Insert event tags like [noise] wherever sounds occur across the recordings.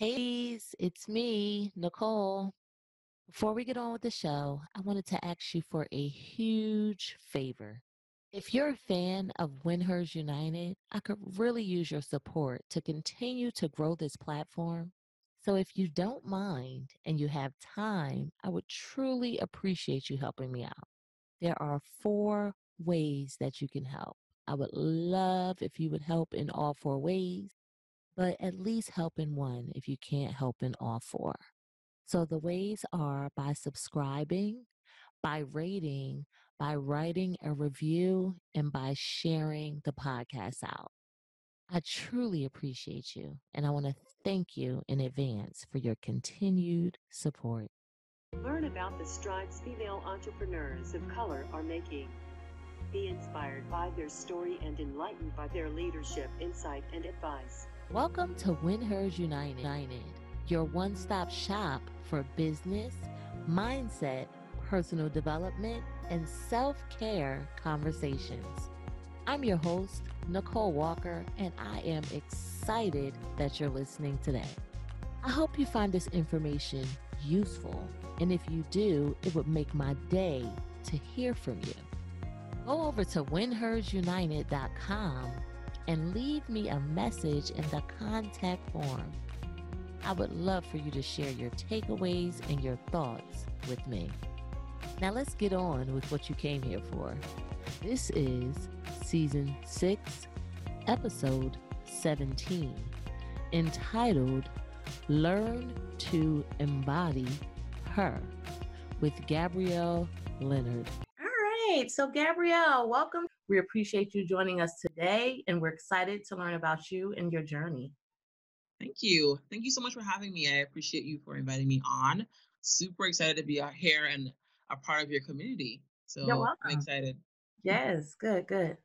Hey, it's me, Nicole. Before we get on with the show, I wanted to ask you for a huge favor. If you're a fan of Win Hers United, I could really use your support to continue to grow this platform. So if you don't mind and you have time, I would truly appreciate you helping me out. There are four ways that you can help. I would love if you would help in all four ways, but at least help in one if you can't help in all four. So the ways are by subscribing, by rating, by writing a review, and by sharing the podcast out. I truly appreciate you, and I want to thank you in advance for your continued support. Learn about the strides female entrepreneurs of color are making. Be inspired by their story and enlightened by their leadership, insight, and advice. Welcome to Win Hers United, your one stop shop for business, mindset, personal development, and self care conversations. I'm your host, Nicole Walker, and I am excited that you're listening today. I hope you find this information useful, and if you do, it would make my day to hear from you. Go over to winhersunited.com and leave me a message in the contact form. I would love for you to share your takeaways and your thoughts with me. Now let's get on with what you came here for. This is season 6, episode 17, entitled Learn to Embody Her with Gabrielle Leonard. Right. So, Gabrielle, welcome. We appreciate you joining us today, and we're excited to learn about you and your journey. Thank you. Thank you so much for having me. I appreciate you for inviting me on. Super excited to be out here and a part of your community. So I'm excited. Yes, good, good.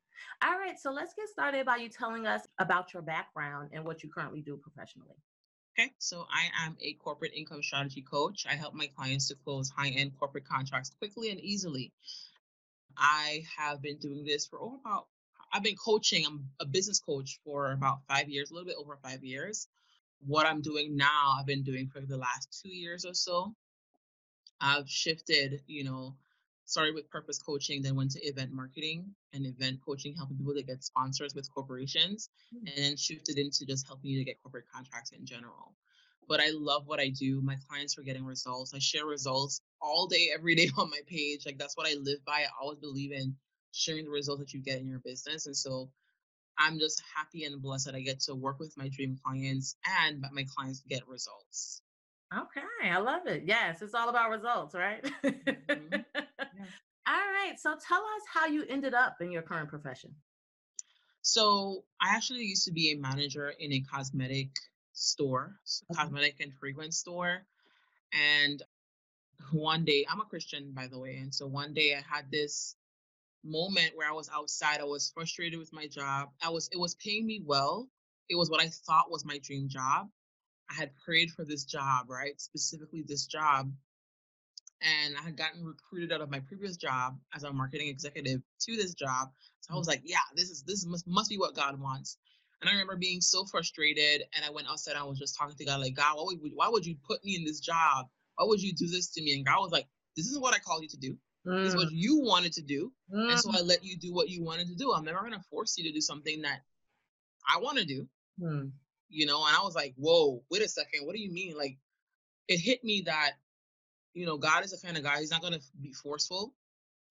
All right, so let's get started by you telling us about your background and what you currently do professionally. Okay, so I am a corporate income strategy coach. I help my clients to close high end corporate contracts quickly and easily. I have been doing this for over about, I've been coaching, I'm a business coach for about five years, a little bit over five years. What I'm doing now, I've been doing for the last two years or so. I've shifted, you know, started with purpose coaching, then went to event marketing and event coaching, helping people to get sponsors with corporations, mm-hmm. and then shifted into just helping you to get corporate contracts in general. But I love what I do. My clients are getting results. I share results all day, every day [laughs] on my page. Like that's what I live by. I always believe in sharing the results that you get in your business. And so I'm just happy and blessed that I get to work with my dream clients and my clients get results. Okay, I love it. Yes, it's all about results, right? Mm-hmm. Yeah. [laughs] All right. So tell us how you ended up in your current profession. So I actually used to be a manager in a cosmetic store, cosmetic and fragrance store. And one day, I'm a Christian, by the way. And so one day I had this moment where I was outside. I was frustrated with my job. I was, it was paying me well. It was what I thought was my dream job. I had prayed for this job, right? Specifically this job. And I had gotten recruited out of my previous job as a marketing executive to this job. So I was mm. like, yeah, this is this must must be what God wants. And I remember being so frustrated. And I went outside and I was just talking to God, like, God, why would, why would you put me in this job? Why would you do this to me? And God was like, this isn't what I called you to do. Mm. This is what mm. you wanted to do. Mm. And so I mm. let you do what you wanted to do. I'm never going to force you to do something that I want to do. Mm you know, and I was like, whoa, wait a second, what do you mean? Like, it hit me that, you know, God is a kind of guy, he's not going to be forceful.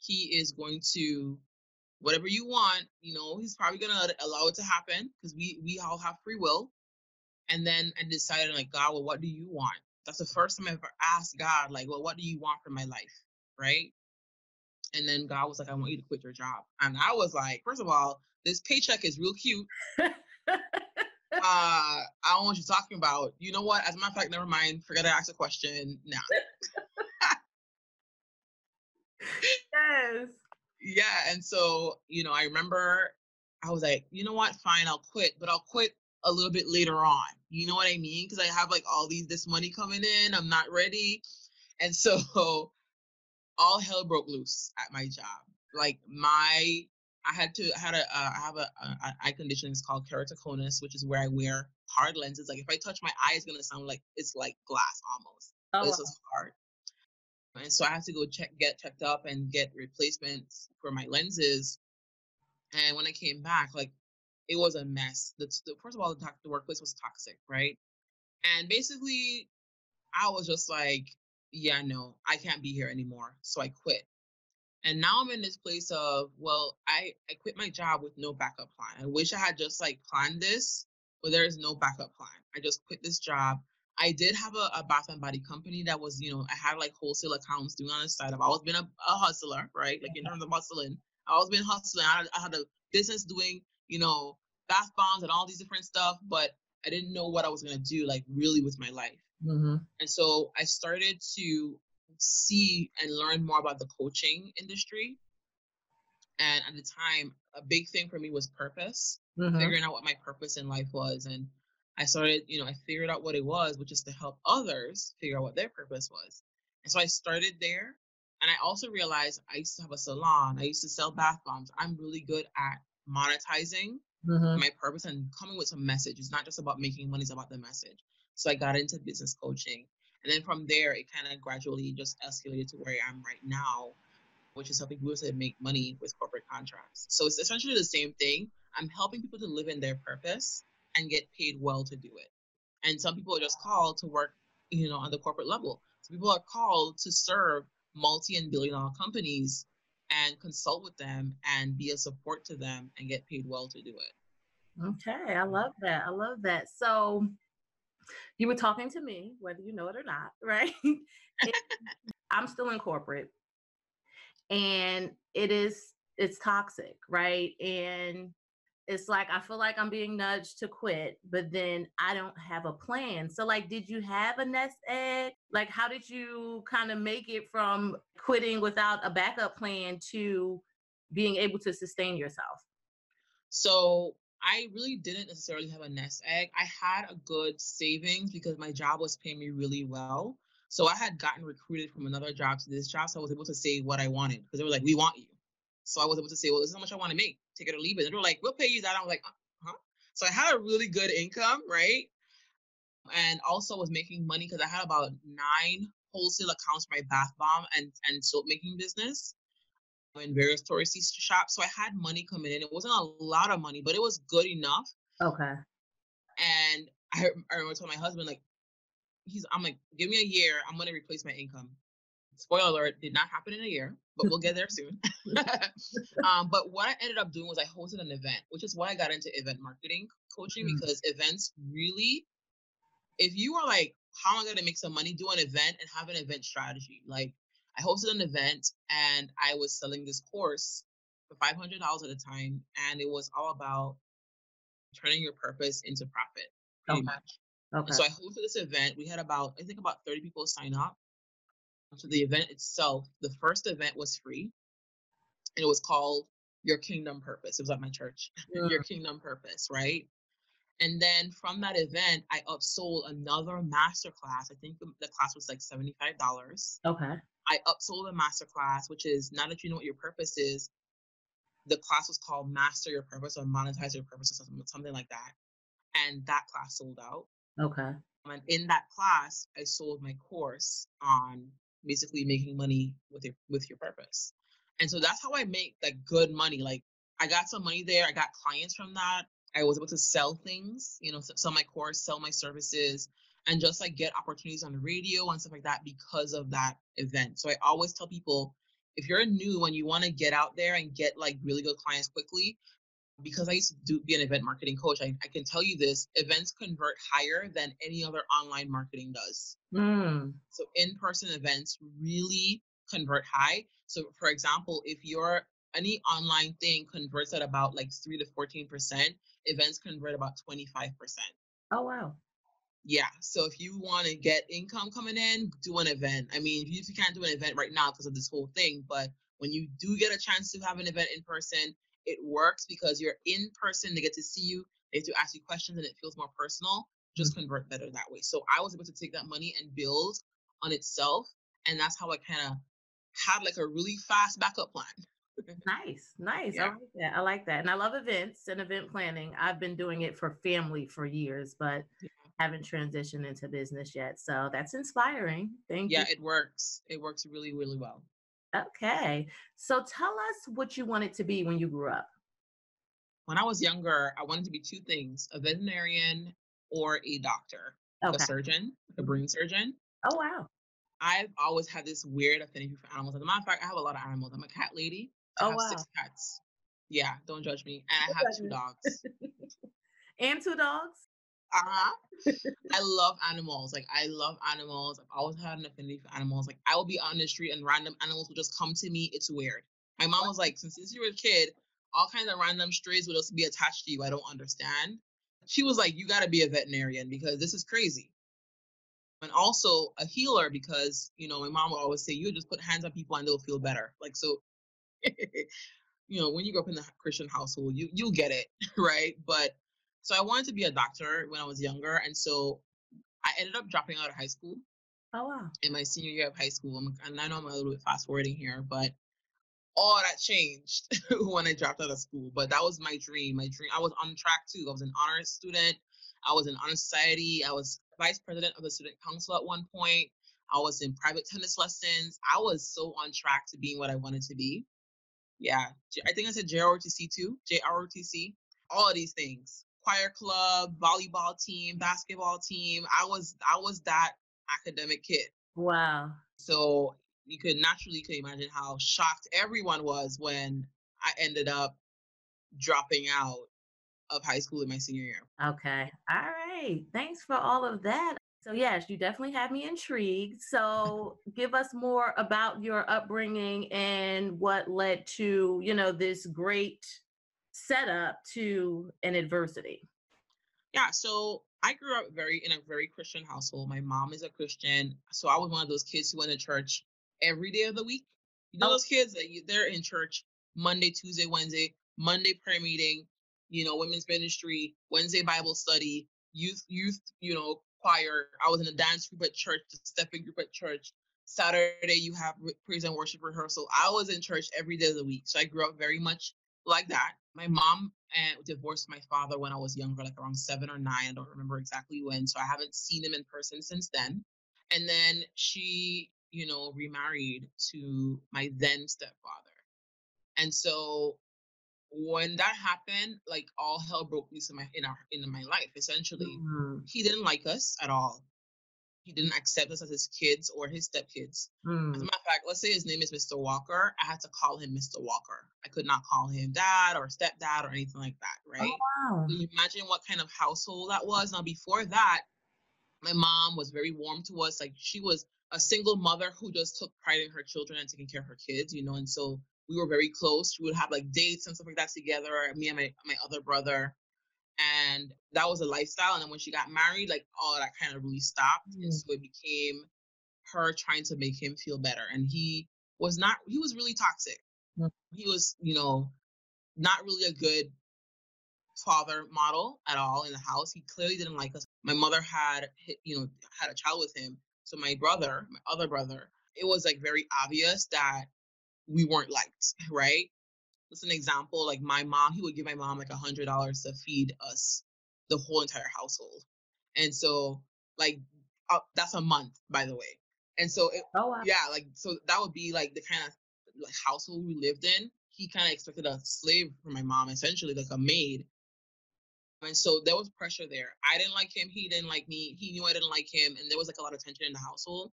He is going to, whatever you want, you know, he's probably to allow it to happen because we, we all have free will. And then I decided, like, God, well, what do you want? That's the first time I ever asked God, like, well, what do you want from my life? Right. And then God was like, I want you to quit your job. And I was like, first of all, this paycheck is real cute. uh, I don't know what you're talking about. You know what? As a matter of fact, never mind. Forget to ask a question now. [laughs] yes. Yeah. And so, you know, I remember I was like, you know what? Fine, I'll quit, but I'll quit a little bit later on. You know what I mean? Because I have like all these this money coming in. I'm not ready. And so [laughs] all hell broke loose at my job. Like my I had to I had a uh, I have a, a, eye condition. It's called keratoconus, which is where I wear hard lenses. Like if I touch my eye, it's gonna sound like it's like glass almost. Oh, this was hard. And so I had to go check, get checked up and get replacements for my lenses. And when I came back, like it was a mess. The, the first of all, the, the workplace was toxic, right? And basically, I was just like, yeah, no, I can't be here anymore. So I quit. And now I'm in this place of, well, I, I quit my job with no backup plan. I wish I had just like planned this, but there is no backup plan. I just quit this job. I did have a, a bath and body company that was, you know, I had like wholesale accounts doing on the side. I've always been a, a hustler, right? Like in terms of hustling, I always been hustling. I had, I had a business doing, you know, bath bombs and all these different stuff, but I didn't know what I was gonna do, like really with my life. Mm-hmm. And so I started to see and learn more about the coaching industry. And at the time, a big thing for me was purpose, mm-hmm. figuring out what my purpose in life was. And I started, you know, I figured out what it was, which is to help others figure out what their purpose was. And so I started there. And I also realized I used to have a salon. I used to sell bath bombs. I'm really good at monetizing mm-hmm. my purpose and coming with some message. It's not just about making money, it's about the message. So I got into business coaching. And then from there, it kind of gradually just escalated to where I am right now, which is helping people to make money with corporate contracts. So it's essentially the same thing. I'm helping people to live in their purpose and get paid well to do it. And some people are just called to work, you know, on the corporate level. So people are called to serve multi and billion dollar companies and consult with them and be a support to them and get paid well to do it. Okay, I love that. I love that. So you were talking to me, whether you know it or not, [laughs] right? I'm still in corporate and it is it's toxic, right? And it's like I feel like I'm being nudged to quit, but then I don't have a plan. So like did you have a nest egg? Like how did you kind of make it from quitting without a backup plan to being able to sustain yourself? So I really didn't necessarily have a nest egg. I had a good savings because my job was paying me really well. So I had gotten recruited from another job to this job. So I was able to say what I wanted because they were like, we want you. So I was able to say, well, this is how much I want to make. Take it or leave it. And they were like, we'll pay you that. I was like, uh, huh? So I had a really good income, right? And also was making money because I had about nine wholesale accounts for my bath bomb and, and soap making business in various touristy shops. So I had money coming in. It wasn't a lot of money, but it was good enough. Okay. And I, I remember telling my husband, like, he's, I'm like, give me a year. I'm going to replace my income. Spoiler alert, did not happen in a year, but we'll get there soon. [laughs] um, but what I ended up doing was I hosted an event, which is why I got into event marketing coaching mm-hmm. because events really, if you are like, how am I going to make some money, do an event and have an event strategy. Like, I hosted an event and I was selling this course for $500 at a time. And it was all about turning your purpose into profit, pretty okay. much. Okay. And so I hosted this event. We had about, I think about 30 people sign up. So the event itself, the first event was free. And it was called Your Kingdom Purpose. It was at my church. [laughs] Yeah. Your Kingdom Purpose, right? And then from that event, I upsold another master class. I think the, class was like $75. Okay. I upsold a master class, which is now that you know what your purpose is, the class was called Master Your Purpose or Monetize Your Purpose or something, something like that. And that class sold out. Okay. And in that class, I sold my course on basically making money with your with your purpose. And so that's how I make like good money. Like I got some money there. I got clients from that. I was able to sell things, you know, sell my course, sell my services, and just like get opportunities on the radio and stuff like that because of that event. So I always tell people if you're new and you want to get out there and get like really good clients quickly, because I used to do, be an event marketing coach, I, I can tell you this events convert higher than any other online marketing does. Mm. So in person events really convert high. So, for example, if your any online thing converts at about like 3 to 14%, events convert about 25%. Oh, wow. Yeah. So if you want to get income coming in, do an event. I mean, if you can't do an event right now because of this whole thing, but when you do get a chance to have an event in person, it works because you're in person, they get to see you, they have to ask you questions, and it feels more personal. Just mm-hmm. convert better that way. So I was able to take that money and build on itself. And that's how I kind of had like a really fast backup plan. [laughs] Nice, nice. Yeah. I like that. I like that. And I love events and event planning. I've been doing it for family for years, but Yeah. haven't transitioned into business yet. So that's inspiring. Thank yeah, you. Yeah, it works. It works really, really well. Okay. So tell us what you wanted to be when you grew up. When I was younger, I wanted to be two things: a veterinarian or a doctor, Okay. a surgeon, a brain surgeon. Oh wow. I've always had this weird affinity for animals. As a matter of fact, I have a lot of animals. I'm a cat lady. I Oh have six cats. Yeah, don't judge me. And I have two dogs. [laughs] and two dogs. Uh-huh. [laughs] I love animals. Like I love animals. I've always had an affinity for animals. Like I will be on the street and random animals will just come to me. It's weird. My mom was like, since, since you were a kid, all kinds of random strays will just be attached to you. I don't understand. She was like, you gotta be a veterinarian because this is crazy. And also a healer because you know, my mom would always say, you just put hands on people and they'll feel better. Like so [laughs] you know, when you grow up in the Christian household, you you get it, [laughs] right? But so I wanted to be a doctor when I was younger, and so I ended up dropping out of high school Oh wow. in my senior year of high school. I'm- And I know I'm a little bit fast forwarding here, but all that changed [laughs] when I dropped out of school. But that was my dream. My dream. I was on track too. I was an honors student. I was in honor society. I was vice president of the student council at one point. I was in private tennis lessons. I was so on track to being what I wanted to be. Yeah, I think I said JROTC too. JROTC. All of these things. Choir club, volleyball team, basketball team. I was I was that academic kid. Wow. So you could naturally could imagine how shocked everyone was when I ended up dropping out of high school in my senior year. Okay. All right. Thanks for all of that. So, yes, you definitely have me intrigued. So, give us more about your upbringing and what led to, you know, this great setup to an adversity. Yeah, so I grew up very in a very Christian household. My mom is a Christian, so I was one of those kids who went to church every day of the week. You know Oh. those kids that you, they're in church Monday, Tuesday, Wednesday, Monday prayer meeting, you know, women's ministry, Wednesday Bible study, youth, youth, you know, choir. I was in a dance group at church, the stepping group at church. Saturday you have praise and worship rehearsal. I was in church every day of the week, so I grew up very much like that. My mom uh, divorced my father when I was younger, like around seven or nine. I don't remember exactly when, so I haven't seen him in person since then. And then she, you know, remarried to my then stepfather. And so when that happened, like all hell broke loose in my in our in my life. Essentially, Mm, he didn't like us at all. He didn't accept us as his kids or his stepkids. As a mm. matter of fact, let's say his name is Mr. Walker. I had to call him Mr. Walker. I could not call him dad or stepdad or anything like that, right? Wow. Can you imagine what kind of household that was? Now, before that, my mom was very warm to us. Like she was a single mother who just took pride in her children and taking care of her kids, you know, and so we were very close. We would have like dates and stuff like that together, me and my, my other brother. And that was a lifestyle. And then when she got married, like all that kind of really stopped. And Mm. so it became her trying to make him feel better. And he was not, he was really toxic. Mm. He was, you know, not really a good father model at all in the house. He clearly didn't like us. My mother had, you know, had a child with him. So my brother, my other brother, it was like very obvious that we weren't liked, [laughs] right? Just an example, like my mom, he would give my mom like a hundred dollars to feed us the whole entire household. And so like uh, that's a month, by the way. And so it, Oh, wow. yeah, like so that would be like the kind of like household we lived in. He kind of expected a slave from my mom, essentially like a maid. And so there was pressure there. I didn't like him. He didn't like me. He knew I didn't like him, and there was like a lot of tension in the household.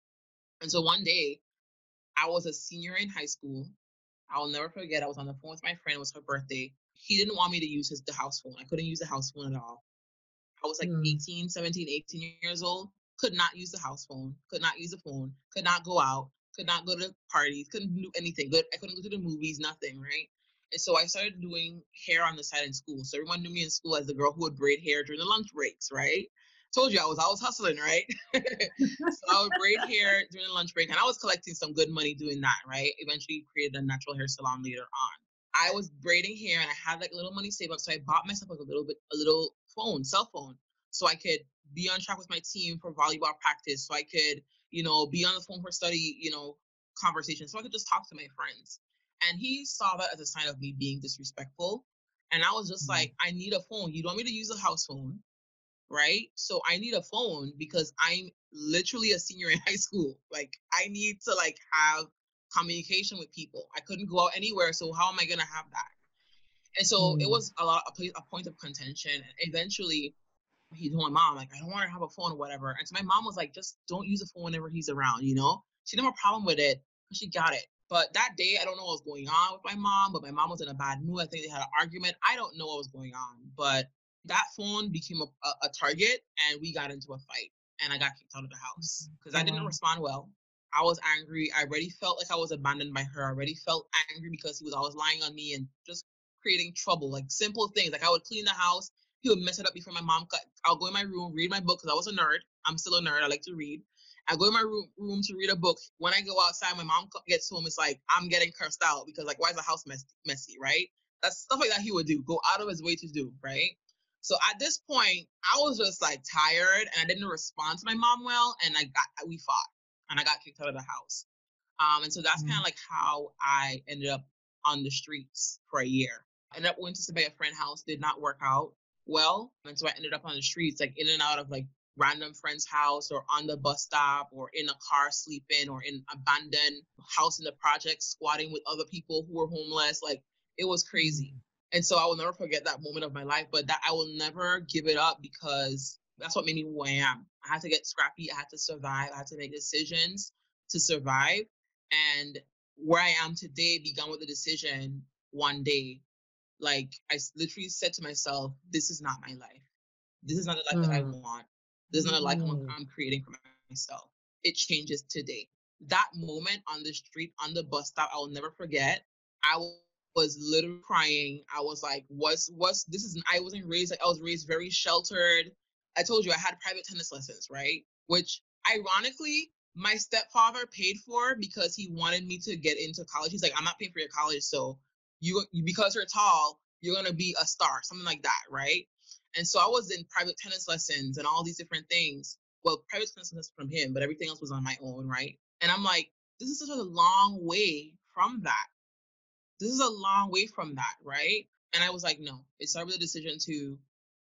And so one day, I was a senior in high school. I'll never forget. I was on the phone with my friend. It was her birthday. He didn't want me to use his the house phone. I couldn't use the house phone at all. I was like Hmm. 18, 17, 18 years old. Could not use the house phone. Could not use the phone. Could not go out. Could not go to parties. Couldn't do anything. Good. I couldn't go to the movies. Nothing. Right. And so I started doing hair on the side in school. So everyone knew me in school as the girl who would braid hair during the lunch breaks. Right. Told you I was [laughs] I was hustling. Right. so I would braid hair during lunch break, and I was collecting some good money doing that. Right. Eventually created a natural hair salon later on. I was braiding hair and I had like a little money saved up. So I bought myself like a little bit, a little phone, cell phone, so I could be on track with my team for volleyball practice. So I could, you know, be on the phone for study, you know, conversations. So I could just talk to my friends. And he saw that as a sign of me being disrespectful. And I was just Mhm. like, I need a phone. You don't want me to use a house phone, right? So I need a phone because I'm literally a senior in [laughs] high school. Like I need to like have communication with people. I couldn't go out anywhere, so how am I gonna have that? And so it Mm. was a lot a, place, a point of contention. And eventually, he told my mom like, I don't want to have a phone or whatever. And so my mom was like, just don't use a phone whenever he's around. You know, she didn't have a problem with it she got it. But that day, I don't know what was going on with my mom. But my mom was in a bad mood. I think they had an argument. I don't know what was going on. But that phone became a, a, a target, and we got into a fight. And I got kicked out of the house mm, because I didn't respond well. I was angry. I already felt like I was abandoned by her. I already felt angry because he was always lying on me and just creating trouble, like simple things. Like I would clean the house, he would mess it up before my mom cut. I'll go in my room, read my book because I was a nerd. I'm still a nerd. I like to read. I go in my room room to read a book. When I go outside, my mom gets home. It's like I'm getting cursed out because like why is the house mess- messy, right? That's stuff like that he would do. Go out of his way to do, right? So at this point, I was just like tired and I didn't respond to my mom well, and I got we fought and I got kicked out of the house. Um, and so that's kind Mm. of like how I ended up on the streets for a year. I ended up going to stay at a friend's house, did not work out well. And so I ended up on the streets, like in and out of like random friend's house or on the bus stop or in a car sleeping or in abandoned house in the project squatting with other people who were homeless. Like it was crazy. And so I will never forget that moment of my life, but that I will never give it up because that's what made me who I am. I had to get scrappy. I had to survive. I had to make decisions to survive. And where I am today began with a decision one day. Like I literally said to myself, this is not my life. This is not the life that I Mm. want. This is not a life I'm, Mm. I'm creating for myself. It changes today. That moment on the street, on the bus stop, I will never forget. I w- was literally crying. I was like, what's what's this is I wasn't raised like I was raised very sheltered. I told you I had private tennis lessons, right? Which ironically, my stepfather paid for because he wanted me to get into college. He's like, I'm not paying for your college, so you because you're tall, you're gonna be a star, something like that, right? And so I was in private tennis lessons and all these different things. Well, private tennis lessons from him, but everything else was on my own, right? And I'm like, this is such a long way from that. This is a long way from that, right? And I was like, no, it started with a decision to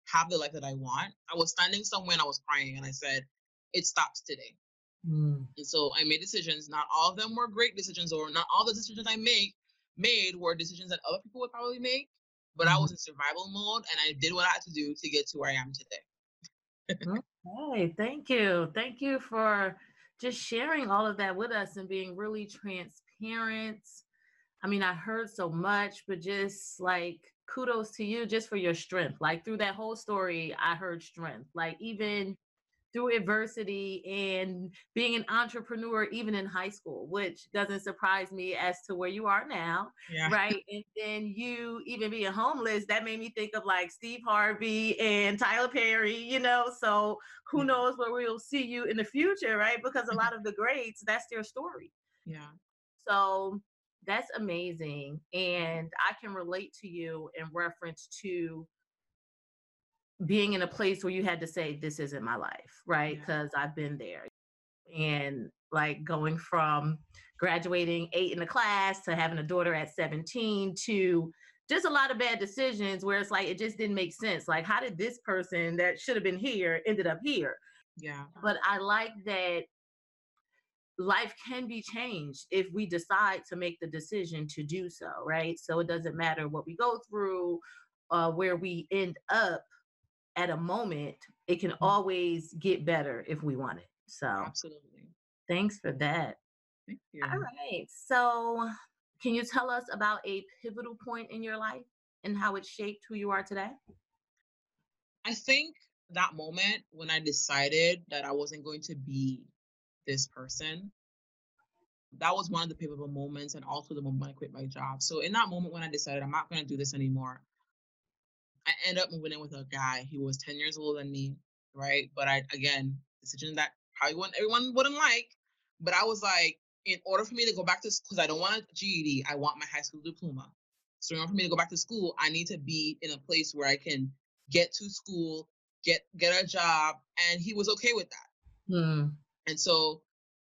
have the life that I want. I was standing somewhere and I was crying and I said, it stops today. Mm. And so I made decisions. Not all of them were great decisions, or not all the decisions I make made were decisions that other people would probably make. But I was in survival mode and I did what I had to do to get to where I am today. Hey, thank you. Thank you for just sharing all of that with us and being really transparent. I mean, I heard so much, but just like kudos to you just for your strength. Like through that whole story, I heard strength. Like even through adversity and being an entrepreneur, even in high school, which doesn't surprise me as to where you are now Yeah. right? And then you even being homeless, that made me think of like Steve Harvey and Tyler Perry, you know. So who knows where we'll see you in the future, right? Because a [laughs] lot of the greats, that's their story. Yeah. So that's amazing. And I can relate to you in reference to being in a place where you had to say, This isn't my life, right? Yeah. Because I've been there. And like going from graduating eight in the class to having a daughter at 17 to just a lot of bad decisions where it's like it just didn't make sense. Like, how did this person that should have been here ended up here? Yeah. but I like that life can be changed if we decide to make the decision to do so, right? So it doesn't matter what we go through, uh, where we end up at a moment, it can always get better if we want it. So Absolutely. thanks for that. Thank you. All right. So can you tell us about a pivotal point in your life and how it shaped who you are today? I think that moment when I decided that I wasn't going to be this person, that was one of the pivotal moments, and also the moment I quit my job. So in that moment when I decided I'm not going to do this anymore, I ended up moving in with a guy. He was 10 years older than me, right? But I again, decision that probably wouldn't, everyone wouldn't like. But I was like, in order for me to go back to school, because I don't want a GED, I want my high school diploma. So in order for me to go back to school, I need to be in a place where I can get to school, get get a job, and he was okay with that. Hmm. And so,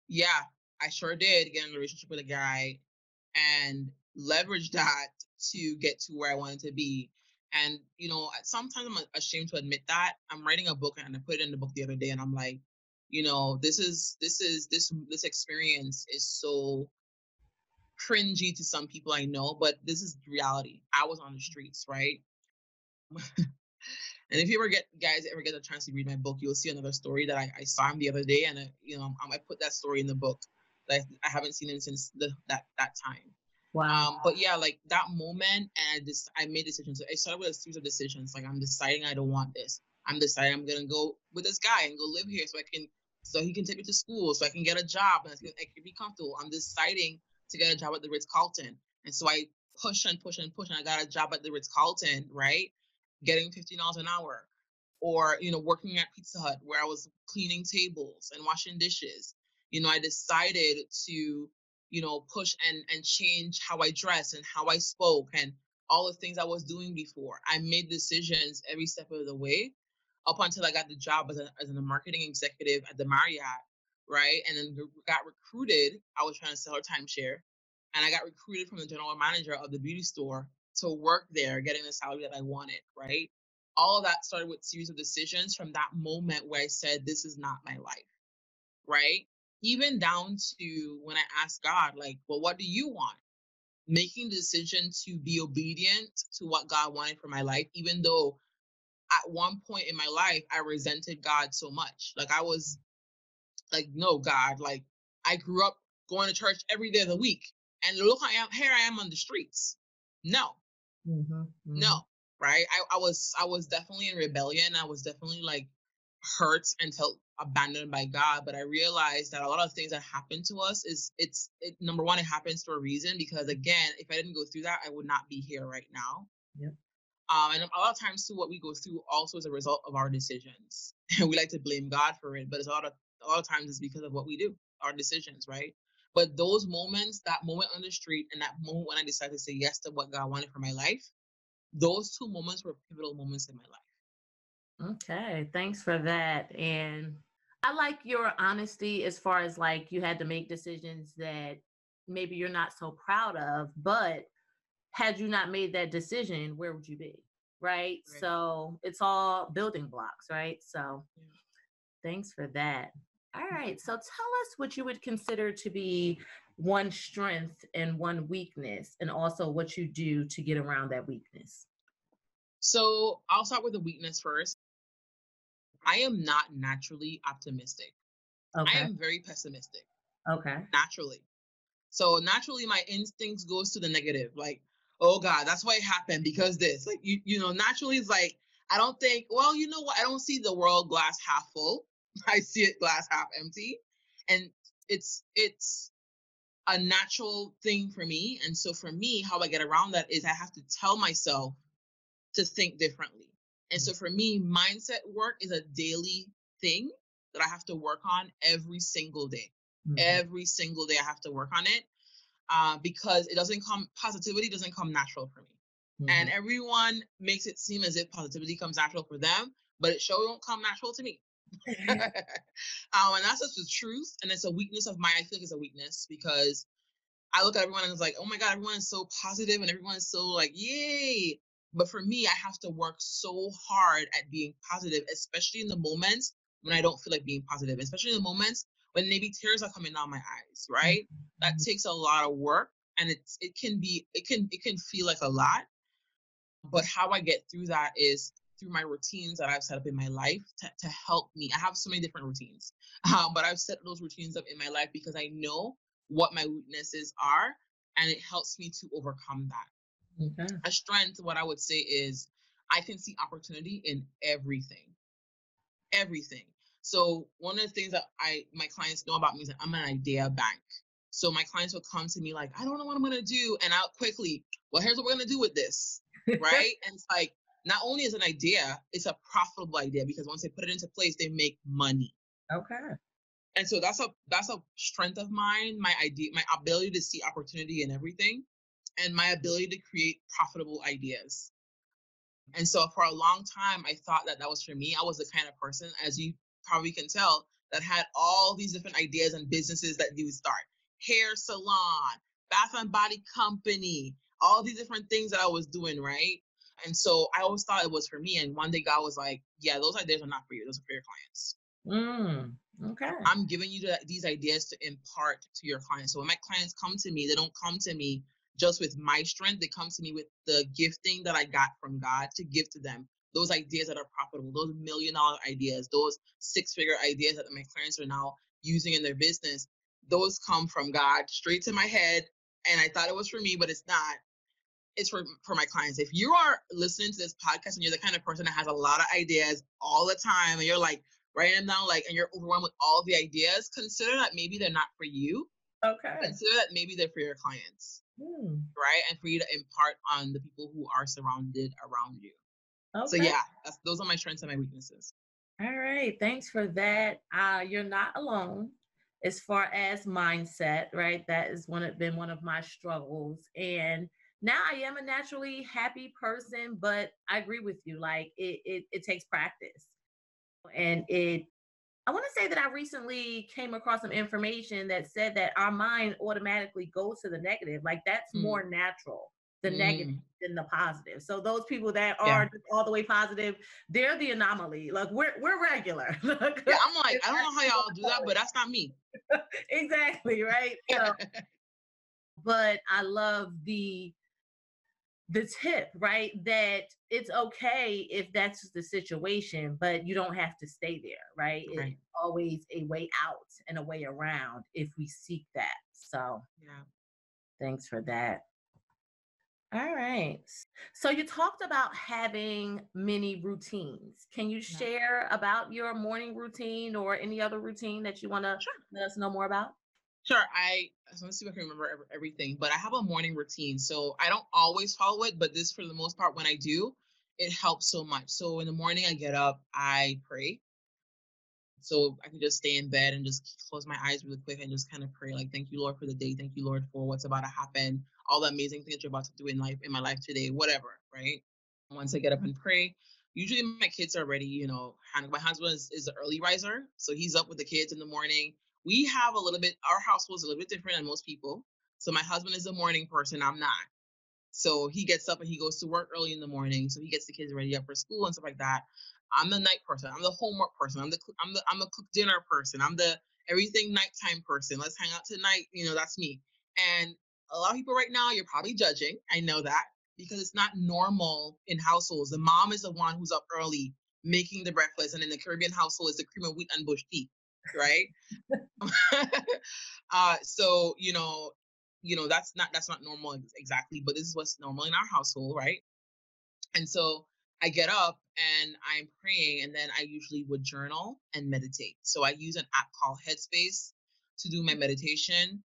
yeah, I sure did get in a relationship with a guy, and leverage [laughs] that to get to where I wanted to be. And you know, sometimes I'm ashamed to admit that. I'm writing a book and I put it in the book the other day, and I'm like, you know, this is this is this this experience is so cringy to some people I know, but this is reality. I was on the streets, right? [laughs] and if you ever get guys ever get a chance to read my book, you'll see another story that I, I saw him the other day, and I, you know I put that story in the book. I, I haven't seen him since the, that that time. Wow. Um, but yeah, like that moment, and I just I made decisions. I started with a series of decisions. Like I'm deciding I don't want this. I'm deciding I'm gonna go with this guy and go live here so I can so he can take me to school so I can get a job and I can, I can be comfortable. I'm deciding to get a job at the Ritz Carlton, and so I push and push and push, and I got a job at the Ritz Carlton, right, getting fifteen dollars an hour, or you know working at Pizza Hut where I was cleaning tables and washing dishes. You know, I decided to you know, push and and change how I dress and how I spoke and all the things I was doing before. I made decisions every step of the way up until I got the job as a as a marketing executive at the Marriott, right? And then got recruited. I was trying to sell her timeshare, and I got recruited from the general manager of the beauty store to work there, getting the salary that I wanted, right? All of that started with series of decisions from that moment where I said, "This is not my life," right? even down to when I asked God, like, well, what do you want? Making the decision to be obedient to what God wanted for my life, even though at one point in my life I resented God so much. Like I was like, no, God, like I grew up going to church every day of the week. And look, I am here I am on the streets. No. Mm-hmm, mm-hmm. No. Right. I, I was I was definitely in rebellion. I was definitely like hurt and felt abandoned by God, but I realized that a lot of things that happen to us is it's it, number one, it happens for a reason because again, if I didn't go through that, I would not be here right now. Yep. Um, and a lot of times too, what we go through also is a result of our decisions. [laughs] And we like to blame God for it, but it's a lot of a lot of times it's because of what we do, our decisions, right? But those moments, that moment on the street, and that moment when I decided to say yes to what God wanted for my life, those two moments were pivotal moments in my life. Okay, thanks for that. And I like your honesty as far as like you had to make decisions that maybe you're not so proud of, but had you not made that decision, where would you be? Right. right. So it's all building blocks, right? So yeah. thanks for that. All right. So tell us what you would consider to be one strength and one weakness, and also what you do to get around that weakness. So I'll start with the weakness first. I am not naturally optimistic. Okay. I am very pessimistic. Okay. Naturally. So naturally my instincts goes to the negative. Like, oh God, that's why it happened because this. Like you, you know, naturally it's like, I don't think, well, you know what? I don't see the world glass half full. [laughs] I see it glass half empty. And it's it's a natural thing for me. And so for me, how I get around that is I have to tell myself to think differently. And so for me, mindset work is a daily thing that I have to work on every single day. Mm-hmm. Every single day, I have to work on it uh, because it doesn't come, positivity doesn't come natural for me. Mm-hmm. And everyone makes it seem as if positivity comes natural for them, but it sure don't come natural to me. [laughs] um, and that's just the truth. And it's a weakness of mine. I feel like it's a weakness because I look at everyone and it's like, oh my God, everyone is so positive and everyone is so like, yay. But for me, I have to work so hard at being positive, especially in the moments when I don't feel like being positive, especially in the moments when maybe tears are coming down my eyes, right? Mm-hmm. That takes a lot of work and it's it can be it can it can feel like a lot. But how I get through that is through my routines that I've set up in my life to, to help me. I have so many different routines, um, but I've set those routines up in my life because I know what my weaknesses are and it helps me to overcome that. Okay. A strength, what I would say is I can see opportunity in everything. Everything. So one of the things that I my clients know about me is that I'm an idea bank. So my clients will come to me like, I don't know what I'm gonna do, and I'll quickly, well, here's what we're gonna do with this, [laughs] right? and it's like not only is an idea, it's a profitable idea because once they put it into place, they make money. Okay. And so that's a that's a strength of mine, my idea, my ability to see opportunity in everything and my ability to create profitable ideas. And so for a long time, I thought that that was for me. I was the kind of person, as you probably can tell, that had all these different ideas and businesses that you would start hair salon, Bath and Body Company, all these different things that I was doing, right? And so I always thought it was for me. And one day God was like, Yeah, those ideas are not for you, those are for your clients. Mm, okay. I'm giving you the, these ideas to impart to your clients. So when my clients come to me, they don't come to me just with my strength. They come to me with the gifting that I got from God to give to them. Those ideas that are profitable, those million dollar ideas, those six figure ideas that my clients are now using in their business, those come from God straight to my head. And I thought it was for me, but it's not. It's for, for my clients. If you are listening to this podcast and you're the kind of person that has a lot of ideas all the time and you're like writing them down, like, and you're overwhelmed with all the ideas, consider that maybe they're not for you. Okay. Consider that maybe they're for your clients, Hmm. right? And for you to impart on the people who are surrounded around you. Okay. So yeah, that's, those are my strengths and my weaknesses. All right. Thanks for that. Uh, you're not alone as far as mindset, right? That is one of been one of my struggles. And now I am a naturally happy person, but I agree with you. Like it it, it takes practice. And it I want to say that I recently came across some information that said that our mind automatically goes to the negative. Like that's Mm. more natural, the negative Mm. than the positive. So those people that are just all the way positive, they're the anomaly. Like we're we're regular. [laughs] Yeah, I'm like, I don't know how y'all do that, but that's not me. [laughs] exactly, right? So, [laughs] but I love the the tip, right? That it's okay if that's the situation, but you don't have to stay there, right? Right. It's always a way out and a way around if we seek that. So yeah. thanks for that. All right. So you talked about having many routines. Can you share about your morning routine or any other routine that you want to Sure. let us know more about? Sure. I so let's see if I can remember everything, but I have a morning routine. So I don't always follow it, but this for the most part, when I do, it helps so much. So in the morning, I get up, I pray. So I can just stay in bed and just close my eyes really quick and just kind of pray, like, thank you, Lord, for the day. Thank you, Lord, for what's about to happen, all the amazing things you're about to do in life, in my life today, whatever, right? Once I get up and pray, usually my kids are ready, you know, my husband is, is an early riser. So he's up with the kids in the morning we have a little bit our household is a little bit different than most people. So my husband is a morning person i'm not. So he gets up and he goes to work early in the morning so he gets the kids ready up for school and stuff like that. I'm the night person i'm the homework person i'm the i'm the i'm the cook dinner person i'm the everything nighttime person let's hang out tonight you know that's me. And a lot of people right now you're probably judging i know that because it's not normal in households. The mom is the one who's up early making the breakfast and in the caribbean household is the cream of wheat and bush tea right? [laughs] Uh so you know you know that's not that's not normal exactly but this is what's normal in our household right? And so i get up and i'm praying and then i usually would journal and meditate. So i use an app called headspace to do my meditation.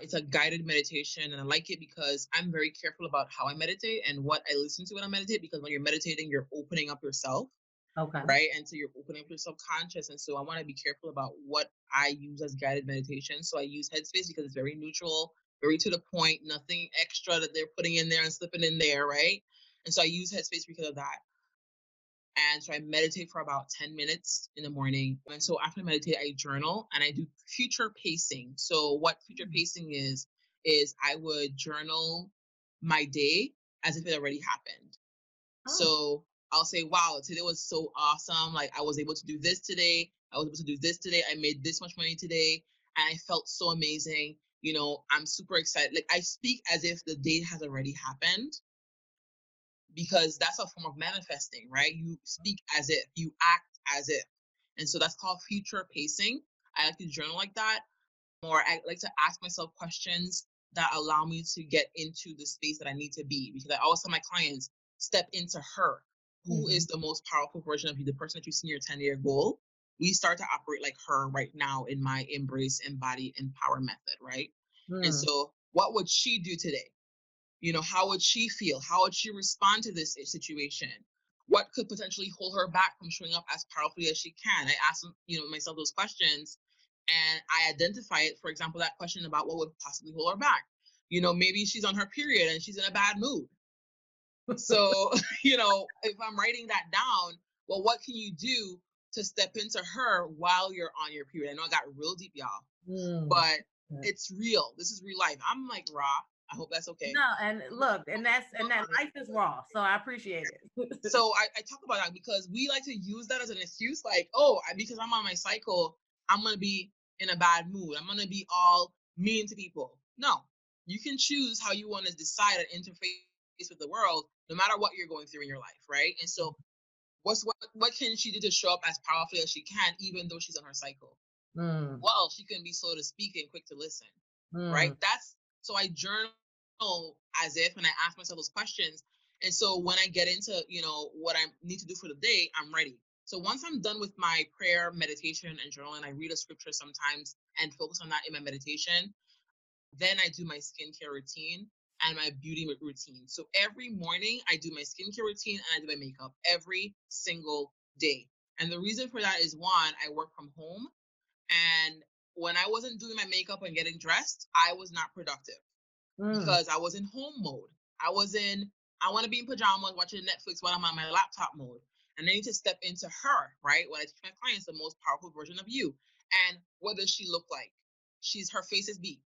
It's a guided meditation and i like it because i'm very careful about how i meditate and what i listen to when i meditate because when you're meditating you're opening up yourself Okay. right? And so you're opening up your subconscious. And so I want to be careful about what I use as guided meditation. So I use Headspace because it's very neutral, very to the point, nothing extra that they're putting in there and slipping in there, right? And so I use Headspace because of that. And so I meditate for about 10 minutes in the morning. And so after I meditate, I journal and I do future pacing. So what future mm. pacing is, is I would journal my day as if it already happened. Oh. So I'll say, wow, today was so awesome. Like I was able to do this today. I was able to do this today. I made this much money today. And I felt so amazing. You know, I'm super excited. Like I speak as if the day has already happened because that's a form of manifesting, right? You speak as if, you act as if. And so that's called future pacing. I like to journal like that. Or I like to ask myself questions that allow me to get into the space that I need to be. Because I always tell my clients, step into her. Who is the most powerful version of you, the person that you see in your 10 year goal? We start to operate like her right now in my embrace, embody, empower method, right? Hmm. And so, what would she do today? You know, how would she feel? How would she respond to this situation? What could potentially hold her back from showing up as powerfully as she can? I ask, you know, myself those questions, and I identify it. For example, that question about what would possibly hold her back. You know, maybe she's on her period and she's in a bad mood. So, [laughs] you know, if I'm writing that down, well, what can you do to step into her while you're on your period? I know I got real deep, y'all Hmm. but It's real. This is real life. I'm like raw. I hope that's okay. No, and look, and that's and that life is raw. So I appreciate it. [laughs] so I, I talk about that because we like to use that as an excuse, like, oh, because I'm on my cycle, I'm gonna be in a bad mood. I'm gonna be all mean to people. No, you can choose how you want to decide and interface with the world, no matter what you're going through in your life, right? And so, what's what what can she do to show up as powerfully as she can, even though she's on her cycle? Mm. Well, she can be slow to speak and quick to listen, mm. right? That's so I journal as if, and I ask myself those questions. And so when I get into, you know, what I need to do for the day, I'm ready. So once I'm done with my prayer, meditation, and journaling, I read a scripture sometimes and focus on that in my meditation. Then I do my skincare routine and my beauty routine. So every morning I do my skincare routine and I do my makeup every single day. And the reason for that is one, I work from home. And when I wasn't doing my makeup and getting dressed, I was not productive mm. because I was in home mode. I was in, I want to be in pajamas watching Netflix while I'm on my laptop mode. And I need to step into her, right? When I teach my clients the most powerful version of you. And what does she look like? She's her face is beat.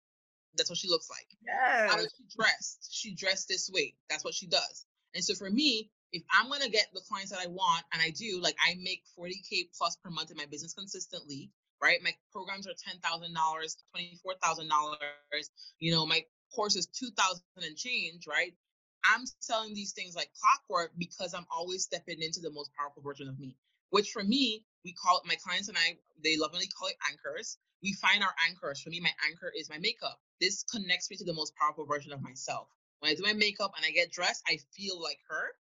That's what she looks like. Yes. How does she dressed? She dressed this way. That's what she does. And so for me, if I'm gonna get the clients that I want, and I do, like I make 40k plus per month in my business consistently, right? My programs are ten thousand dollars, twenty four thousand dollars. You know, my course is two thousand and change, right? I'm selling these things like clockwork because I'm always stepping into the most powerful version of me. Which for me, we call it my clients and I, they lovingly call it anchors. We find our anchors. For me, my anchor is my makeup. This connects me to the most powerful version of myself. When I do my makeup and I get dressed, I feel like her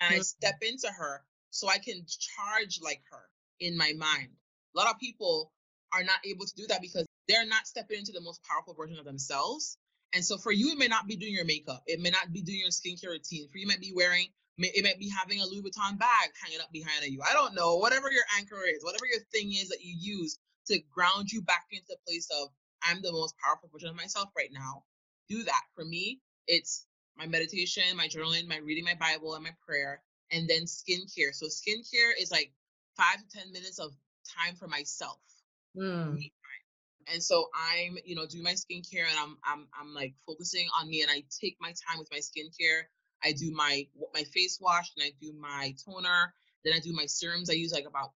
and I step into her so I can charge like her in my mind. A lot of people are not able to do that because they're not stepping into the most powerful version of themselves. And so for you, it may not be doing your makeup. It may not be doing your skincare routine. For you, might be wearing, it might be having a Louis Vuitton bag hanging up behind you. I don't know. Whatever your anchor is, whatever your thing is that you use to ground you back into the place of I'm the most powerful version of myself right now. Do that. For me, it's my meditation, my journaling, my reading my Bible, and my prayer, and then skincare. So skincare is like five to ten minutes of time for myself. Mm. And so I'm, you know, doing my skincare and I'm I'm I'm like focusing on me and I take my time with my skincare. I do my my face wash and I do my toner. Then I do my serums. I use like about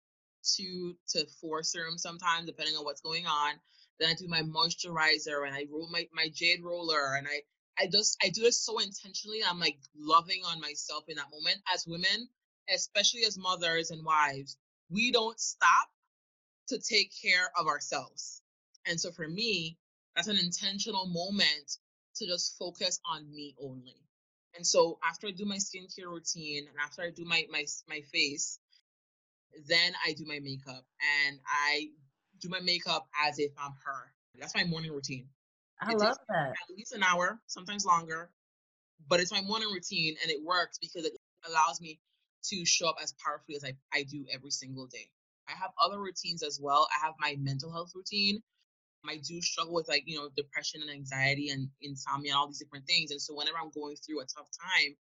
two to four serums sometimes, depending on what's going on. Then I do my moisturizer and I roll my, my jade roller and I I just I do this so intentionally. I'm like loving on myself in that moment. As women, especially as mothers and wives, we don't stop to take care of ourselves. And so for me, that's an intentional moment to just focus on me only. And so after I do my skincare routine and after I do my my my face, then I do my makeup and I do my makeup as if I'm her. That's my morning routine. I it love that. At least an hour, sometimes longer, but it's my morning routine and it works because it allows me to show up as powerfully as I, I do every single day. I have other routines as well. I have my mental health routine. I do struggle with like, you know, depression and anxiety and insomnia and all these different things. And so whenever I'm going through a tough time,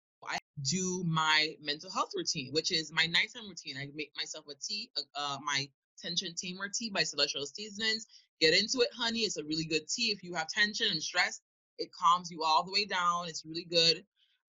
do my mental health routine, which is my nighttime routine. I make myself a tea, uh, uh my tension tamer tea by Celestial Seasonings. Get into it, honey. It's a really good tea. If you have tension and stress, it calms you all the way down. It's really good.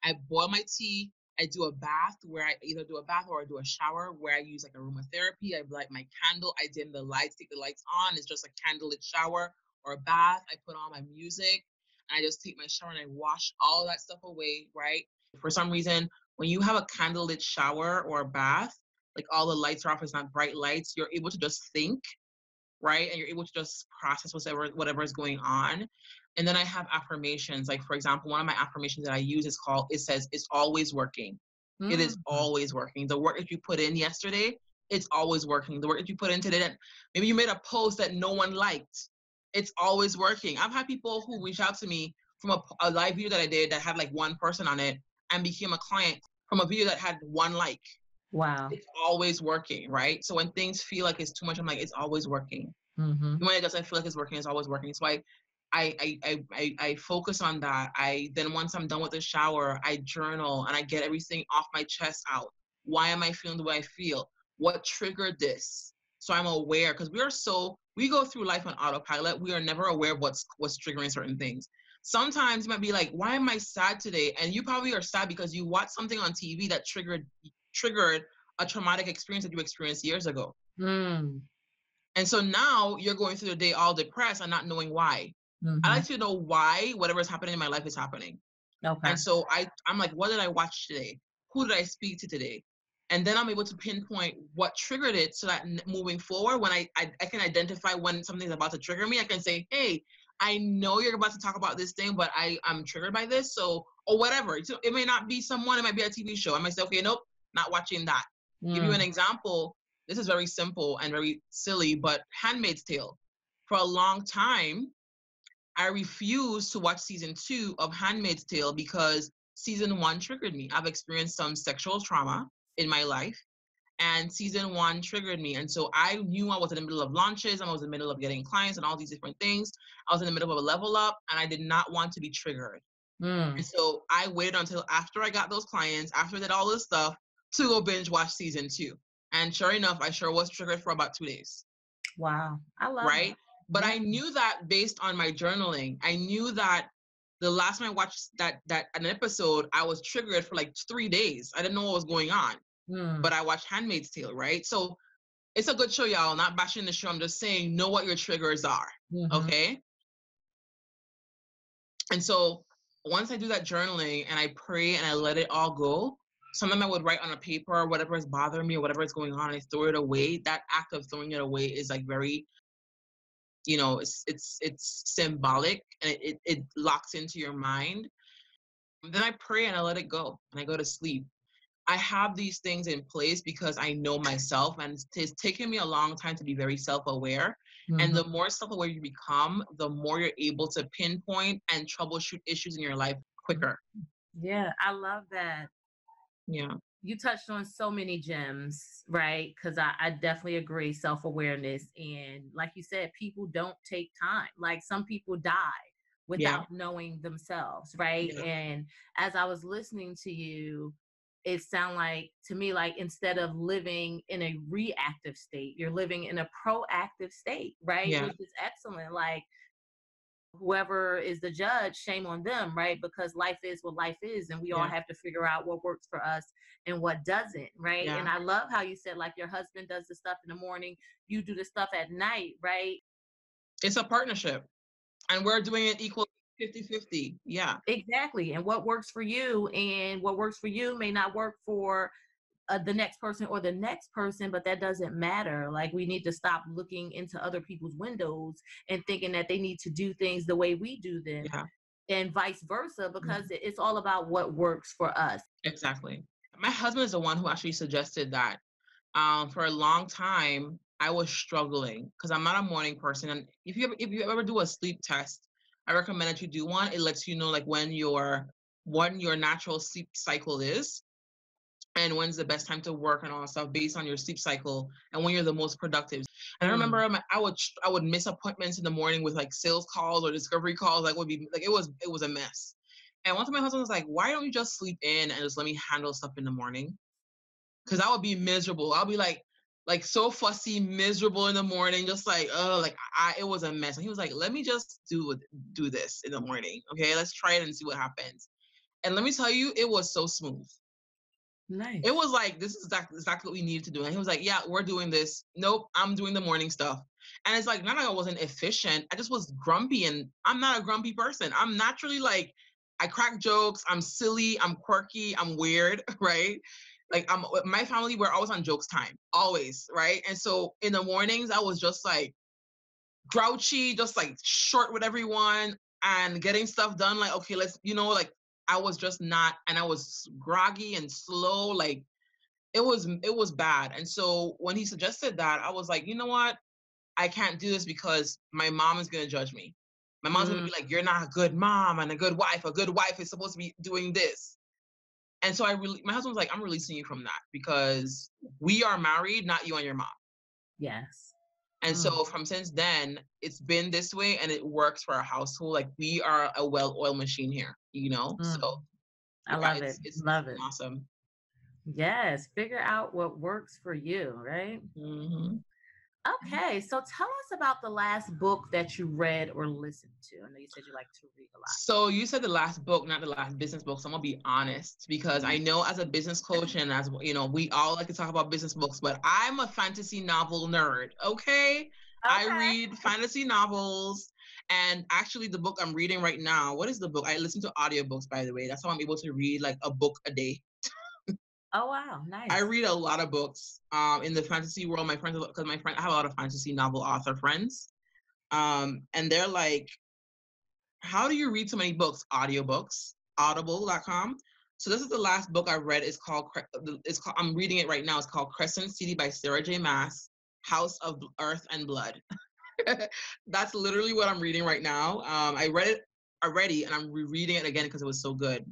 I boil my tea. I do a bath where I either do a bath or I do a shower where I use like aromatherapy. I light my candle. I dim the lights, take the lights on. It's just a candlelit shower or a bath. I put on my music and I just take my shower and I wash all that stuff away, right? For some reason, when you have a candlelit shower or a bath, like all the lights are off, it's not bright lights, you're able to just think, right? And you're able to just process whatever whatever is going on. And then I have affirmations. Like for example, one of my affirmations that I use is called it says it's always working. Mm. It is mm. always working. The work that you put in yesterday, it's always working. The work that you put in today, that maybe you made a post that no one liked, it's always working. I've had people who reach out to me from a, a live video that I did that had like one person on it and became a client from a video that had one like. Wow. It's always working, right? So when things feel like it's too much, I'm like, it's always working. Mm-hmm. When it doesn't feel like it's working, it's always working. So I, I, I, I, I focus on that. I then once I'm done with the shower, I journal and I get everything off my chest out. Why am I feeling the way I feel? What triggered this? So I'm aware because we are so we go through life on autopilot. We are never aware of what's what's triggering certain things. Sometimes you might be like, "Why am I sad today?" And you probably are sad because you watched something on TV that triggered triggered a traumatic experience that you experienced years ago. Mm. And so now you're going through the day all depressed and not knowing why. Mhm. I like to know why whatever is happening in my life is happening. okay. And so I, I'm like, what did I watch today? Who did I speak to today? And then I'm able to pinpoint what triggered it so that moving forward, when I, I, I can identify when something's about to trigger me, I can say, hey, I know you're about to talk about this thing, but I, I'm triggered by this. So, or whatever. So it may not be someone, it might be a TV show. I might say, okay, nope, not watching that. Give you Mm. an example. This is very simple and very silly, but Handmaid's Tale. For a long time, I refused to watch season two of Handmaid's Tale because season one triggered me. I've experienced some sexual trauma in my life, and season one triggered me. And so I knew I was in the middle of launches, and I was in the middle of getting clients and all these different things. I was in the middle of a level up, and I did not want to be triggered. Mm. And so I waited until after I got those clients, after I did all this stuff, to go binge watch season two. And sure enough, I sure was triggered for about two days Wow. I love right? that. But I knew that based on my journaling. I knew that the last time I watched that that an episode, I was triggered for like three days. I didn't know what was going on, Mm. but I watched Handmaid's Tale, right? So it's a good show, y'all. Not bashing the show. I'm just saying, know what your triggers are, Mhm. okay? And so once I do that journaling and I pray and I let it all go, sometimes I would write on a paper or whatever is bothering me or whatever is going on, I throw it away. That act of throwing it away is like very, you know, it's it's it's symbolic and it, it, it locks into your mind. Then I pray and I let it go and I go to sleep. I have these things in place because I know myself and it's, it's taken me a long time to be very self-aware. And Mhm. the more self-aware you become, the more you're able to pinpoint and troubleshoot issues in your life quicker. yeah, I love that. Yeah. you touched on so many gems, right? Because I, I definitely agree, self awareness. And like you said, people don't take time. Like some people die without knowing themselves, right? Yeah. And as I was listening to you, it sounded like to me like instead of living in a reactive state, you're living in a proactive state, right? Yeah. Which is excellent. Like whoever is the judge, shame on them, right? Because life is what life is, and we all have to figure out what works for us and what doesn't, right? Yeah. And I love how you said like your husband does the stuff in the morning, you do the stuff at night, right? It's a partnership. And we're doing it equal 50-50. Yeah. Exactly. And what works for you and what works for you may not work for uh, the next person or the next person, but that doesn't matter. Like we need to stop looking into other people's windows and thinking that they need to do things the way we do them. Yeah. And vice versa, because it- it's all about what works for us. Exactly. My husband is the one who actually suggested that. Um, for a long time, I was struggling because I'm not a morning person. And if you ever, if you ever do a sleep test, I recommend that you do one. It lets you know like when your when your natural sleep cycle is, and when's the best time to work and all that stuff based on your sleep cycle and when you're the most productive. And I Mm. remember I'm- I would I would miss appointments in the morning with like sales calls or discovery calls. Like would be like it was it was a mess. And one time my husband was like, "Why don't you just sleep in and just let me handle stuff in the morning?" Because I would be miserable. I'll be like, like so fussy, miserable in the morning, just like, oh, like I it was a mess. And he was like, "Let me just do do this in the morning, okay? Let's try it and see what happens." And let me tell you, it was so smooth. Nice. It was like this is exactly exactly what we needed to do. And he was like, "Yeah, we're doing this. Nope, I'm doing the morning stuff." And it's like not like I wasn't efficient. I just was grumpy, and I'm not a grumpy person. I'm naturally like I crack jokes. I'm silly. I'm quirky. I'm weird, [laughs] right? Like I'm uh, my family. We're always on jokes time, always, right? And so in the mornings, I was just like grouchy, just like short with everyone, and getting stuff done. Like okay, let's you know like I was just not, and I was groggy and slow. Like it was, it was bad. And so when he suggested that, I was like, you know what? I can't do this because my mom is gonna judge me. My mom's gonna be mm-hmm. like, you're not a good mom and a good wife. A good wife is supposed to be doing this. And so I really, my husband was like, I'm releasing you from that because we are married, not you and your mom. yes. And Mm. so from since then, it's been this way and it works for our household. Like we are a well-oiled machine here, you know? Mm. So I love it's- it. it's love it. awesome. Yes. Figure out what works for you, right? hmm Mm-hmm. Okay, so tell us about the last book that you read or listened to. I know you said you like to read a lot. So you said the last book, not the last business book. So I'm gonna be honest because I mm-hmm. know as a business coach and as you know, we all like to talk about business books, but I'm a fantasy novel nerd. Okay, I read fantasy novels. And actually, the book I'm reading right now, what is the book? I listen to audiobooks, by the way. That's how I'm able to read like a book a day. Oh wow, nice. I read a lot of books um, in the fantasy world. My friends, because my friend, I have a lot of fantasy novel author friends, um, and they're like, "How do you read so many books? Audiobooks, Audible.com." So this is the last book I read. It's called. It's called. I'm reading it right now. It's called Crescent City by Sarah J. Maas. House of Earth and Blood. [laughs] That's literally what I'm reading right now. Um, I read it already, and I'm rereading it again because it was so good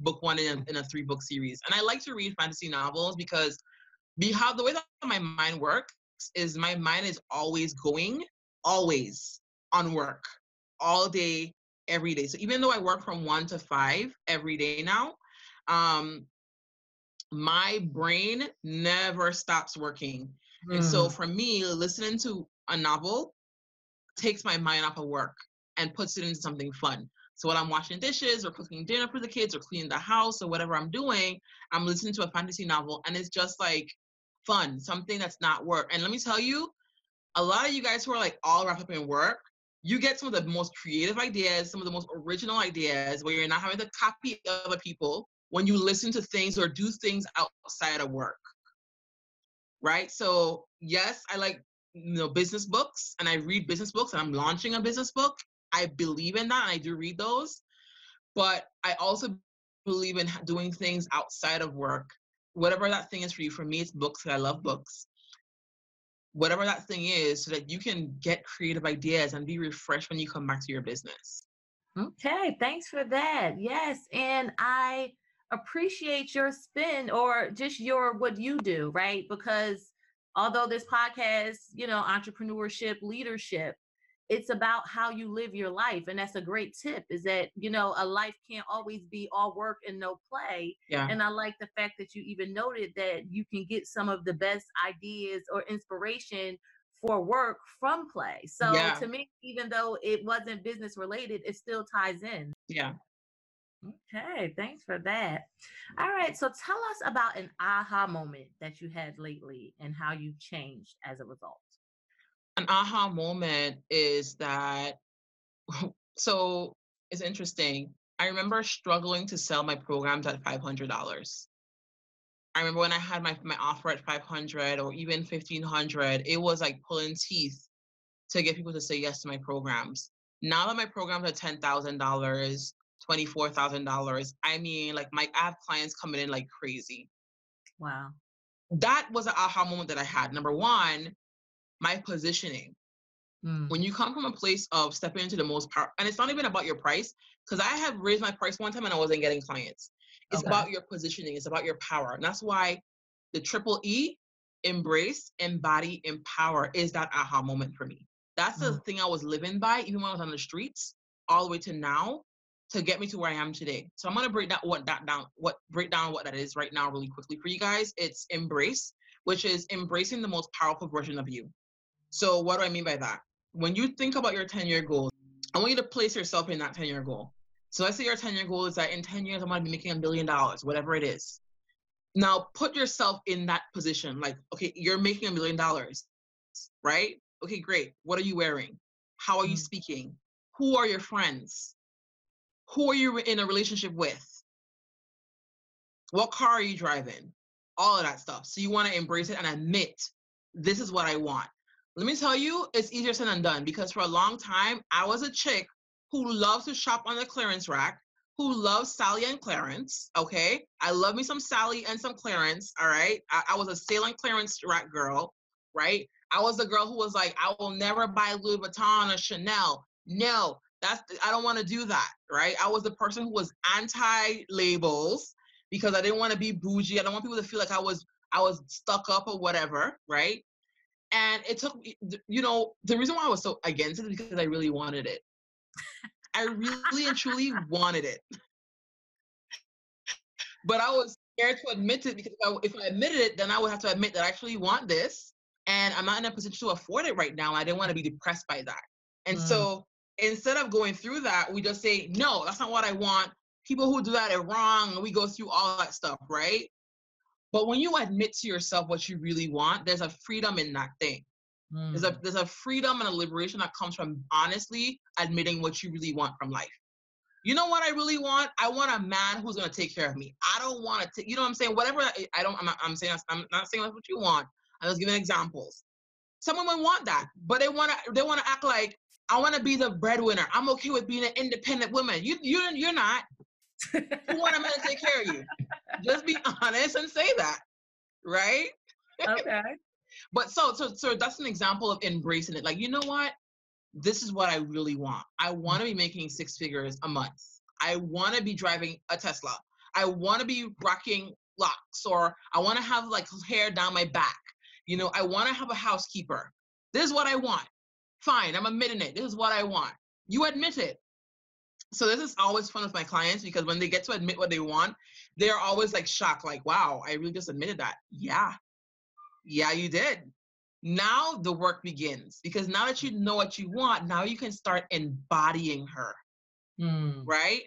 book one in a, in a three book series. And I like to read fantasy novels because be how the way that my mind works is my mind is always going, always on work, all day, every day. So even though I work from one to five every day now, um, my brain never stops working. And so Mm, for me, listening to a novel takes my mind off of work and puts it into something fun. So when I'm washing dishes or cooking dinner for the kids or cleaning the house or whatever I'm doing, I'm listening to a fantasy novel and it's just like fun, something that's not work. And let me tell you, a lot of you guys who are like all wrapped up in work, you get some of the most creative ideas, some of the most original ideas where you're not having to copy other people when you listen to things or do things outside of work. Right? So, yes, I like you know business books and I read business books and I'm launching a business book. I believe in that and I do read those. But I also believe in doing things outside of work. Whatever that thing is for you. For me, it's books 'cause I love books. Whatever that thing is, so that you can get creative ideas and be refreshed when you come back to your business. Okay, thanks for that. Yes, and I appreciate your spin or just your what you do, right? Because although this podcast, you know, entrepreneurship, leadership, it's about how you live your life. And that's a great tip is that, you know, a life can't always be all work and no play. Yeah. And I like the fact that you even noted that you can get some of the best ideas or inspiration for work from play. So Yeah. to me, even though it wasn't business related, it still ties in. Yeah. Okay, thanks for that. All right, so tell us about an aha moment that you had lately and how you've changed as a result. An aha moment is that [laughs] so it's interesting. I remember struggling to sell my programs at $500. I remember when I had my my offer at 500 or even 1500, it was like pulling teeth to get people to say yes to my programs. Now that my programs are $10,000, $24,000, I mean, like my I have clients coming in like crazy. Wow. That was an aha moment that I had. Number one, my positioning. Mm, when you come from a place of stepping into the most power, and it's not even about your price, because I have raised my price one time and I wasn't getting clients. It's Okay. about your positioning, it's about your power. And that's why the triple E, embrace, embody, empower is that aha moment for me. That's the Mm. thing I was living by, even when I was on the streets, all the way to now, to get me to where I am today. So I'm gonna break that what that down, what break down what that is right now really quickly for you guys. It's embrace, which is embracing the most powerful version of you. So what do I mean by that? When you think about your 10-year goal, I want you to place yourself in that 10-year goal. So let's say your 10-year goal is that in 10 years I'm gonna be making a billion dollars, whatever it is. Now put yourself in that position. Like, okay, you're making a million dollars, right? Okay, great. What are you wearing? How are you Mm. speaking? Who are your friends? Who are you in a relationship with? What car are you driving? All of that stuff. So you want to embrace it and admit, this is what I want. Let me tell you, it's easier said than done because for a long time, I was a chick who loved to shop on the clearance rack, who loves Sally and Clarence. Okay. I love me some Sally and some Clarence. All right. I, I was a sale and clearance rack girl. Right. I was the girl who was like, I will never buy Louis Vuitton or Chanel. No, that's I don't want to do that. Right. I was the person who was anti labels because I didn't want to be bougie. I don't want people to feel like I was I was stuck up or whatever. Right. And it took, me- you know, the reason why I was so against it is because I really wanted it. I really and truly [laughs] wanted it. But I was scared to admit it because if I, if I admitted it, then I would have to admit that I actually want this. and I'm not in a position to afford it right now. I didn't want to be depressed by that. And Mm. so instead of going through that, we just say, no, that's not what I want. People who do that are wrong. And we go through all that stuff, right? But when you admit to yourself what you really want, there's a freedom in that thing. There's a Mm. there's a freedom and a liberation that comes from honestly admitting what you really want from life. You know what I really want? I want a man who's gonna take care of me. I don't want to. take You know what I'm saying? Whatever. I, I don't. I'm not, I'm saying. I'm not saying that's what you want. I'm just giving examples. Some women want that, but they want to. They want to act like I want to be the breadwinner. I'm okay with being an independent woman. You you you're not. You want a man to take care of you. [laughs] Just be honest and say that, right? okay. [laughs] But so so so that's an example of embracing it. Like, you know what? This is what I really want. I want to be making six figures a month. I want to be driving a Tesla. I want to be rocking locks or I want to have like hair down my back. You know, I want to have a housekeeper. This is what I want. Fine, I'm admitting it. This is what I want. You admit it. So this is always fun with my clients because when they get to admit what they want, they're always like shocked, like, wow, I really just admitted that. Yeah, yeah, you did. Now the work begins because now that you know what you want, now you can start embodying her, Mm. right?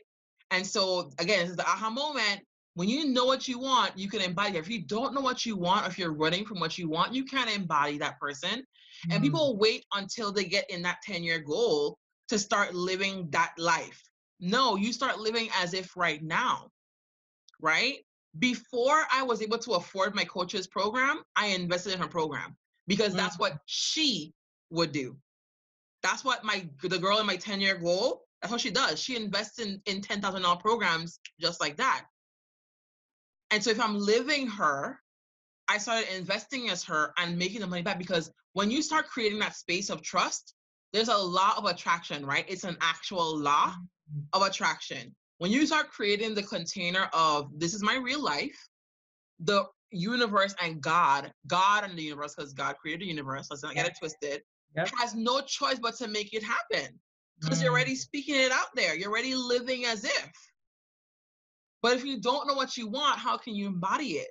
And so again, this is the aha moment. When you know what you want, you can embody it. If you don't know what you want, or if you're running from what you want, you can't embody that person. And Mm. people wait until they get in that 10 year goal to start living that life. No, you start living as if right now, right? Before I was able to afford my coach's program, I invested in her program because that's mm. what she would do. That's what my the girl in my 10 year goal, that's what she does. She invests in, in $10,000 programs just like that. And so if I'm living her, I started investing as her and making the money back because when you start creating that space of trust, there's a law of attraction, right? It's an actual law of attraction. When you start creating the container of this is my real life, the universe and God, God and the universe, because God created the universe, let's not get it twisted, Yep. has no choice but to make it happen because you're Mm. already speaking it out there. You're already living as if. But if you don't know what you want, how can you embody it?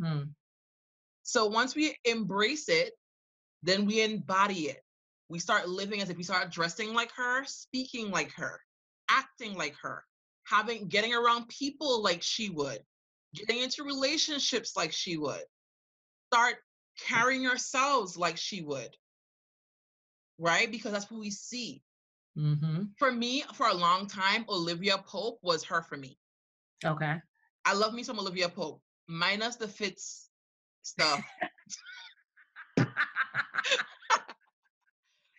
Mm. So once we embrace it, then we embody it. We start living as if we start dressing like her, speaking like her, acting like her, having getting around people like she would, getting into relationships like she would. Start carrying ourselves like she would. Right? Because that's what we see. Mm-hmm. For me, for a long time, Olivia Pope was her for me. Okay. I love me some Olivia Pope, minus the Fitz stuff. [laughs] [laughs]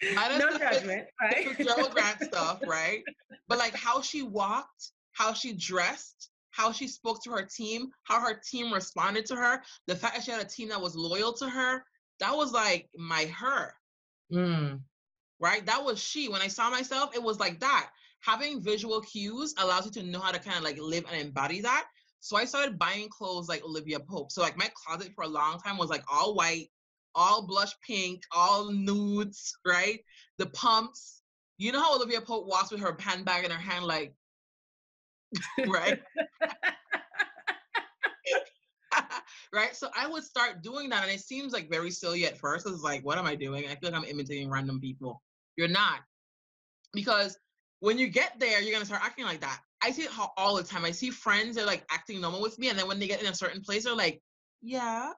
No judgment, right? Fitzgerald Grant stuff, right? But like how she walked, how she dressed, how she spoke to her team, how her team responded to her, the fact that she had a team that was loyal to her, that was like my her, Mm. right? That was she. When I saw myself, it was like that. Having visual cues allows you to know how to kind of like live and embody that. So I started buying clothes like Olivia Pope. So like my closet for a long time was like all white, all blush pink, all nudes, right? The pumps. You know how Olivia Pope walks with her handbag in her hand, like, [laughs] right? [laughs] right? So I would start doing that, and it seems like very silly at first. It's like, what am I doing? I feel like I'm imitating random people. You're not, because when you get there, you're gonna start acting like that. I see it all the time. I see friends they're like acting normal with me, and then when they get in a certain place, they're like, yeah.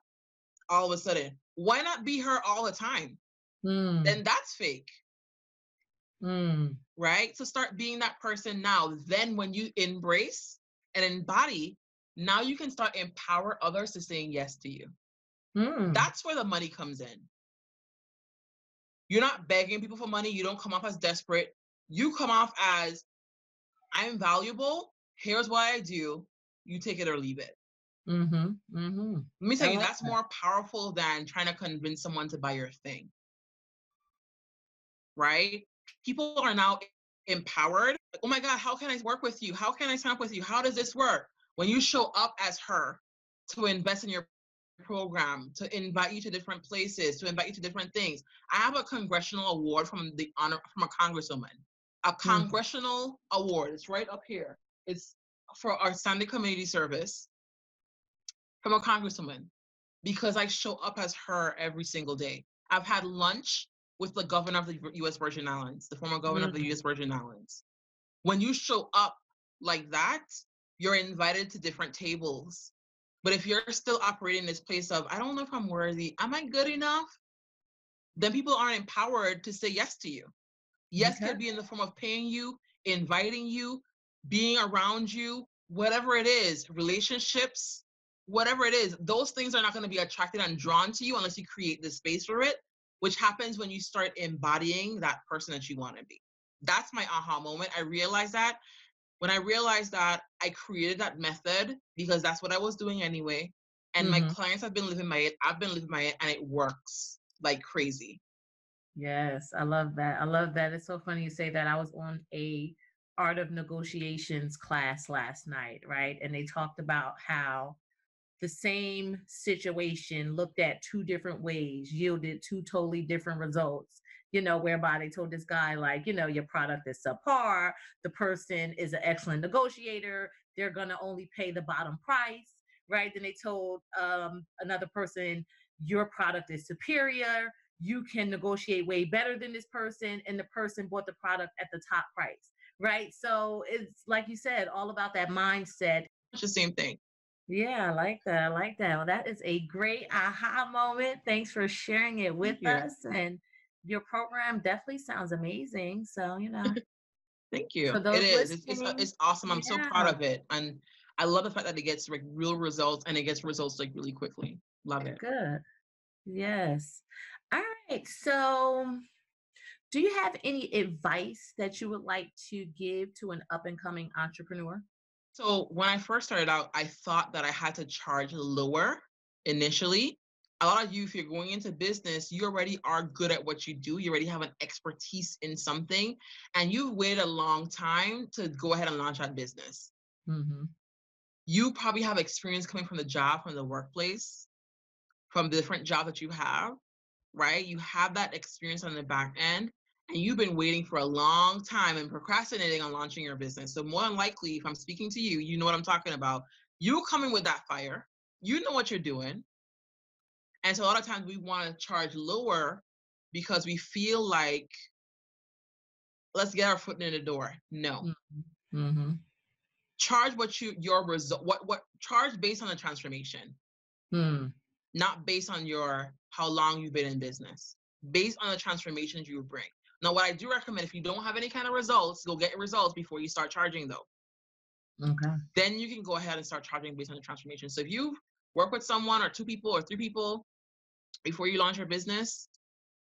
All of a sudden, why not be her all the time? Mm. Then that's fake Mm. right? So start being that person now. Then when you embrace and embody, now you can start empower others to saying yes to you. Mm. That's where the money comes in. You're not begging people for money. You don't come off as desperate. You come off as I'm valuable. Here's what I do. You take it or leave it. Mm-hmm. Mm-hmm. Let me tell I you, like that's that. more powerful than trying to convince someone to buy your thing. Right? People are now empowered. Like, oh my God, how can I work with you? How can I sign up with you? How does this work? When you show up as her to invest in your program, to invite you to different places, to invite you to different things. I have a congressional award from the honor from a congresswoman. A congressional award. It's right up here. It's for our Sunday community service from a congresswoman. because I show up as her every single day. I've had lunch with the governor of the US Virgin Islands, the former governor mm-hmm. of the mm. US Virgin Islands. When you show up like that, you're invited to different tables. But if you're still operating this place of, I don't know if I'm worthy, am I good enough? Then people aren't empowered to say yes to you. Yes okay. could be in the form of paying you, inviting you, being around you, whatever it is, relationships, whatever it is, those things are not going to be attracted and drawn to you unless you create the space for it, which happens when you start embodying that person that you want to be. That's my aha moment. I realized that when I realized that I created that method because that's what I was doing anyway. And mm-hmm. my clients have been living by it. I've been living by it and it works like crazy. Yes, I love that. I love that. It's so funny you say that. I was on a art of negotiations class last night, right? And they talked about how the same situation looked at two different ways yielded two totally different results you know whereby they told this guy like you know your product is subpar the person is an excellent negotiator they're to only pay the bottom price right? Then they told um, another person your product is superior you can negotiate way better than this person and the person bought the product at the top price right? So it's like you said all about that mindset. It's the same thing yeah, I like that. I like that. Well, that is a great aha moment. Thanks for sharing it with us. And your program definitely sounds amazing. So, you know. [laughs] Thank you. It is. It's, it's, uh, it's, awesome. I'm yeah. so proud of it. And I love the fact that it gets like real results and it gets results like really quickly. Love it. Good. Yes. All right. So, do you have any advice that you would like to give to an up and coming entrepreneur? So when I first started out, I thought that I had to charge lower initially. A lot of you, if you're going into business, you already are good at what you do. You already have an expertise in something, and you've waited a long time to go ahead and launch that business. Mm-hmm. You probably have experience coming from the job, from the workplace, from the different jobs that you have, right? You have that experience on the back end and you've been waiting for a long time and procrastinating on launching your business. So more than likely, if I'm speaking to you, you know what I'm talking about. You coming with that fire. You know what you're doing. And so a lot of times we want to charge lower because we feel like let's get our foot in the door. No. Mm-hmm. mm-hmm. Charge what you your result what what charge based on the transformation. Mm. Not based on your how long you've been in business. Based on the transformations you bring. Now, what I do recommend, if you don't have any kind of results, go get results before you start charging, though. Okay. Then you can go ahead and start charging based on the transformation. So if you work with someone or two people or three people before you launch your business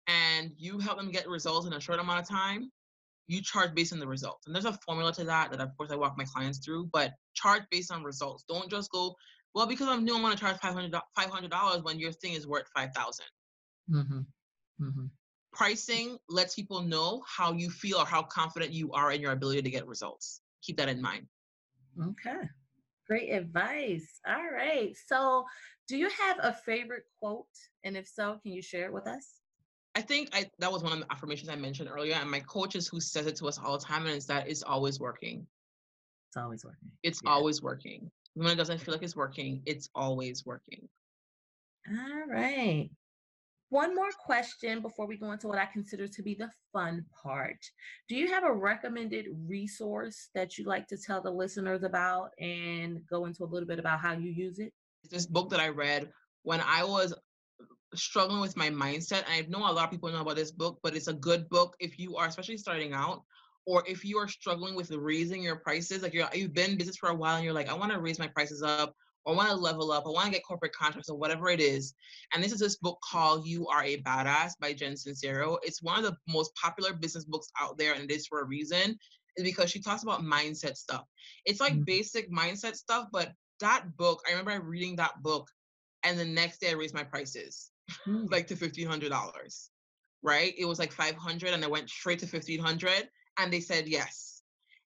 and you help them get results in a short amount of time, you charge based on the results. And there's a formula to that that, of course, I walk my clients through, but charge based on results. Don't just go, well, because I'm new, I'm going to charge $500, $500 when your thing is worth 5000 mm-hmm. Mm-hmm pricing lets people know how you feel or how confident you are in your ability to get results. Keep that in mind. Okay. Great advice. All right. So, do you have a favorite quote? And if so, can you share it with us? I think I, that was one of the affirmations I mentioned earlier. And my coach is who says it to us all the time, and it's that it's always working. It's always working. It's yeah. always working. When it doesn't feel like it's working, it's always working. All right. One more question before we go into what I consider to be the fun part. Do you have a recommended resource that you'd like to tell the listeners about and go into a little bit about how you use it? This book that I read when I was struggling with my mindset. I know a lot of people know about this book, but it's a good book if you are especially starting out or if you are struggling with raising your prices, like you're you've been in business for a while and you're like, I want to raise my prices up I want to level up, I want to get corporate contracts or whatever it is. And this is this book called You Are a Badass by Jen Sincero. It's one of the most popular business books out there, and it is for a reason, is because she talks about mindset stuff. It's like mm-hmm. basic mindset stuff, but that book, I remember reading that book, and the next day I raised my prices mm-hmm. [laughs] like to $1,500, right? It was like 500 and I went straight to 1500 and they said yes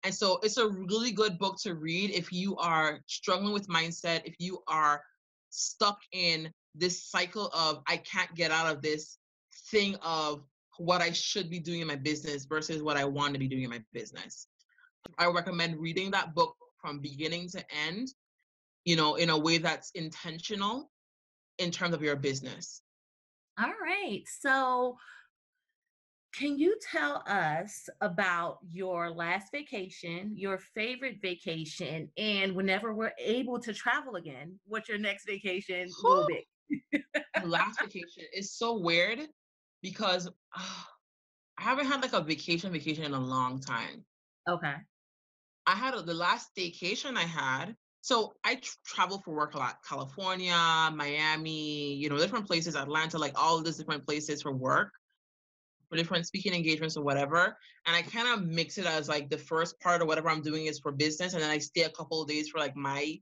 and so it's a really good book to read if you are struggling with mindset, if you are stuck in this cycle of I can't get out of this thing of what I should be doing in my business versus what I want to be doing in my business. I recommend reading that book from beginning to end, you know, in a way that's intentional in terms of your business. All right. So, can you tell us about your last vacation, your favorite vacation, and whenever we're able to travel again, what your next vacation will be? last vacation is so weird because uh, I haven't had like a vacation vacation in a long time. Okay. I had a, the last vacation I had. So I tr- travel for work a lot, California, Miami, you know, different places, Atlanta, like all these different places for work, for different speaking engagements or whatever. And I kind of mix it as like the first part or whatever I'm doing is for business, and then I stay a couple of days for like my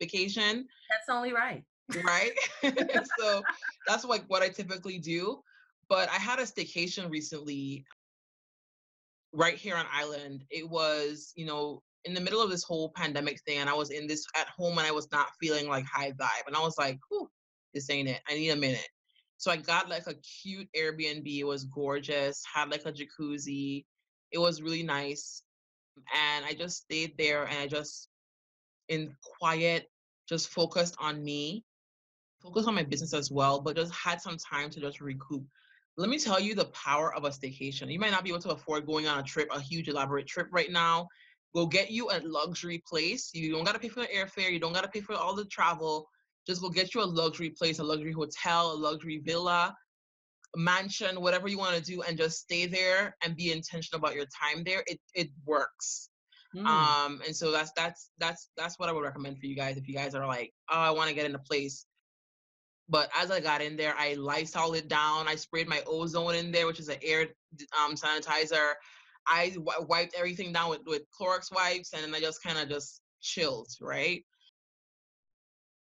vacation. That's only right. Right. [laughs] [laughs] so that's like what I typically do. But I had a staycation recently right here on island. It was, you know, in the middle of this whole pandemic thing, and I was in this at home and I was not feeling like high vibe. And I was like, Whew, this ain't it. I need a minute. So I got like a cute Airbnb. It was gorgeous, had like a jacuzzi. It was really nice. And I just stayed there and I just, in quiet, just focused on me, focused on my business as well, but just had some time to just recoup. Let me tell you the power of a staycation. You might not be able to afford going on a trip, a huge elaborate trip right now. Go get you a luxury place. You don't got to pay for the airfare. You don't got to pay for all the travel. Just go get you a luxury place, a luxury hotel, a luxury villa, mansion, whatever you want to do, and just stay there and be intentional about your time there. It it works. Mm. Um, and so that's that's that's that's what I would recommend for you guys if you guys are like, oh, I want to get in a place. But as I got in there, I Lysol it down. I sprayed my ozone in there, which is an air um, sanitizer. I w- wiped everything down with, with Clorox wipes, and then I just kind of just chilled, right?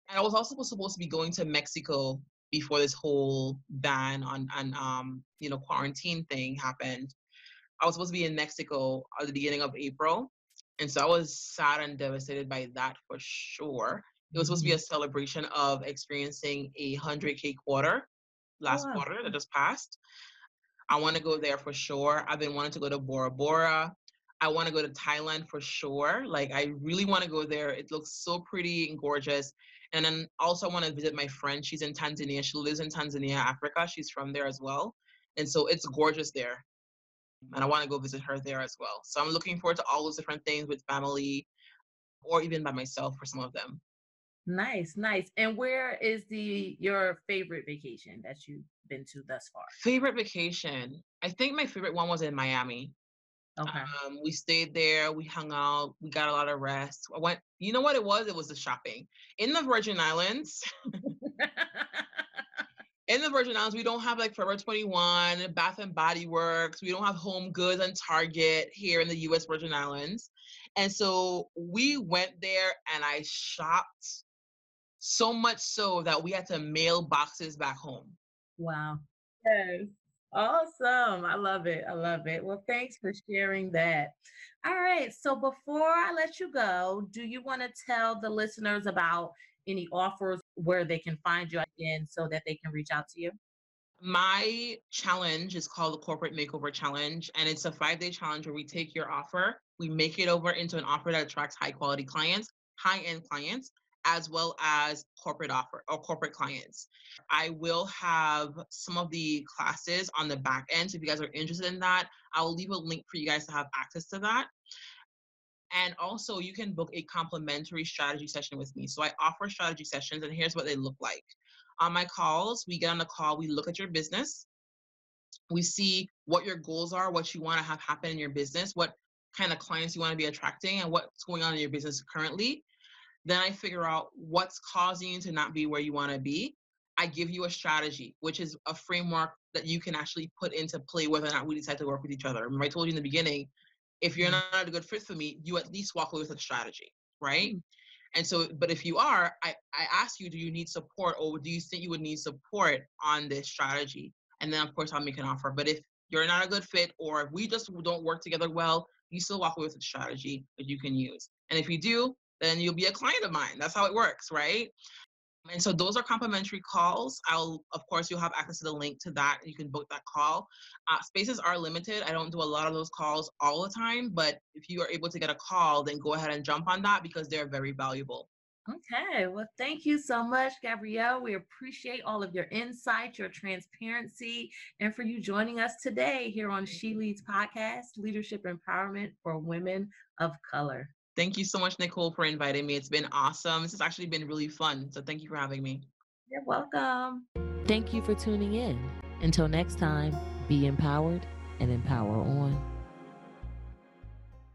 I was also supposed to be going to Mexico before this whole ban on on um you know quarantine thing happened. I was supposed to be in Mexico at the beginning of April, and so I was sad and devastated by that for sure. It was supposed to be mm-hmm. a celebration of experiencing a 100K quarter last oh, wow. quarter that just passed. I want to go there for sure. I've been wanting to go to Bora Bora. I want to go to Thailand for sure. Like, I really want to go there. It looks so pretty and gorgeous. And then also, I want to visit my friend. She's in Tanzania. She lives in Tanzania, Africa. She's from there as well. And so it's gorgeous there. And I want to go visit her there as well. So I'm looking forward to all those different things with family or even by myself for some of them. Nice, nice. And where is mm-hmm. the your favorite vacation that you've been to thus far? Favorite vacation. I think my favorite one was in Miami. Okay. Um, we stayed there, we hung out, we got a lot of rest. I went, you know what it was? It was the shopping. In the Virgin Islands. [laughs] in the Virgin Islands, we don't have like Forever 21, Bath and Body Works. We don't have Home Goods and Target here in the US Virgin Islands. And so we went there and I shopped so much so that we had to mail boxes back home. Wow. Yes. Awesome. I love it. I love it. Well, thanks for sharing that. All right. So before I let you go, do you want to tell the listeners about any offers where they can find you again so that they can reach out to you? My challenge is called the Corporate Makeover Challenge, and it's a five day challenge where we take your offer, we make it over into an offer that attracts high quality clients, high end clients, as well as corporate offer or corporate clients. I will have some of the classes on the back end. So if you guys are interested in that, I will leave a link for you guys to have access to that. And also, you can book a complimentary strategy session with me. So I offer strategy sessions, and here's what they look like. On my calls, we get on the call, we look at your business, we see what your goals are, what you want to have happen in your business, what kind of clients you want to be attracting, and what's going on in your business currently. Then I figure out what's causing you to not be where you want to be. I give you a strategy, which is a framework that you can actually put into play whether or not we decide to work with each other. Remember, I told you in the beginning, if you're mm-hmm. not a good fit for me, you at least walk away with a strategy, right? Mm-hmm. And so, but if you are, I, I ask you, do you need support or do you think you would need support on this strategy? And then, of course, I'll make an offer. But if you're not a good fit or if we just don't work together well, you still walk away with a strategy that you can use. And if you do, then you'll be a client of mine. That's how it works, right? And so those are complimentary calls. I'll, of course, you'll have access to the link to that. You can book that call. Uh, spaces are limited. I don't do a lot of those calls all the time, but if you are able to get a call, then go ahead and jump on that because they're very valuable. Okay, well, thank you so much, Gabrielle. We appreciate all of your insight, your transparency, and for you joining us today here on She Leads Podcast Leadership Empowerment for Women of Color. Thank you so much, Nicole, for inviting me. It's been awesome. This has actually been really fun. So thank you for having me. You're welcome. Thank you for tuning in. Until next time, be empowered and empower on.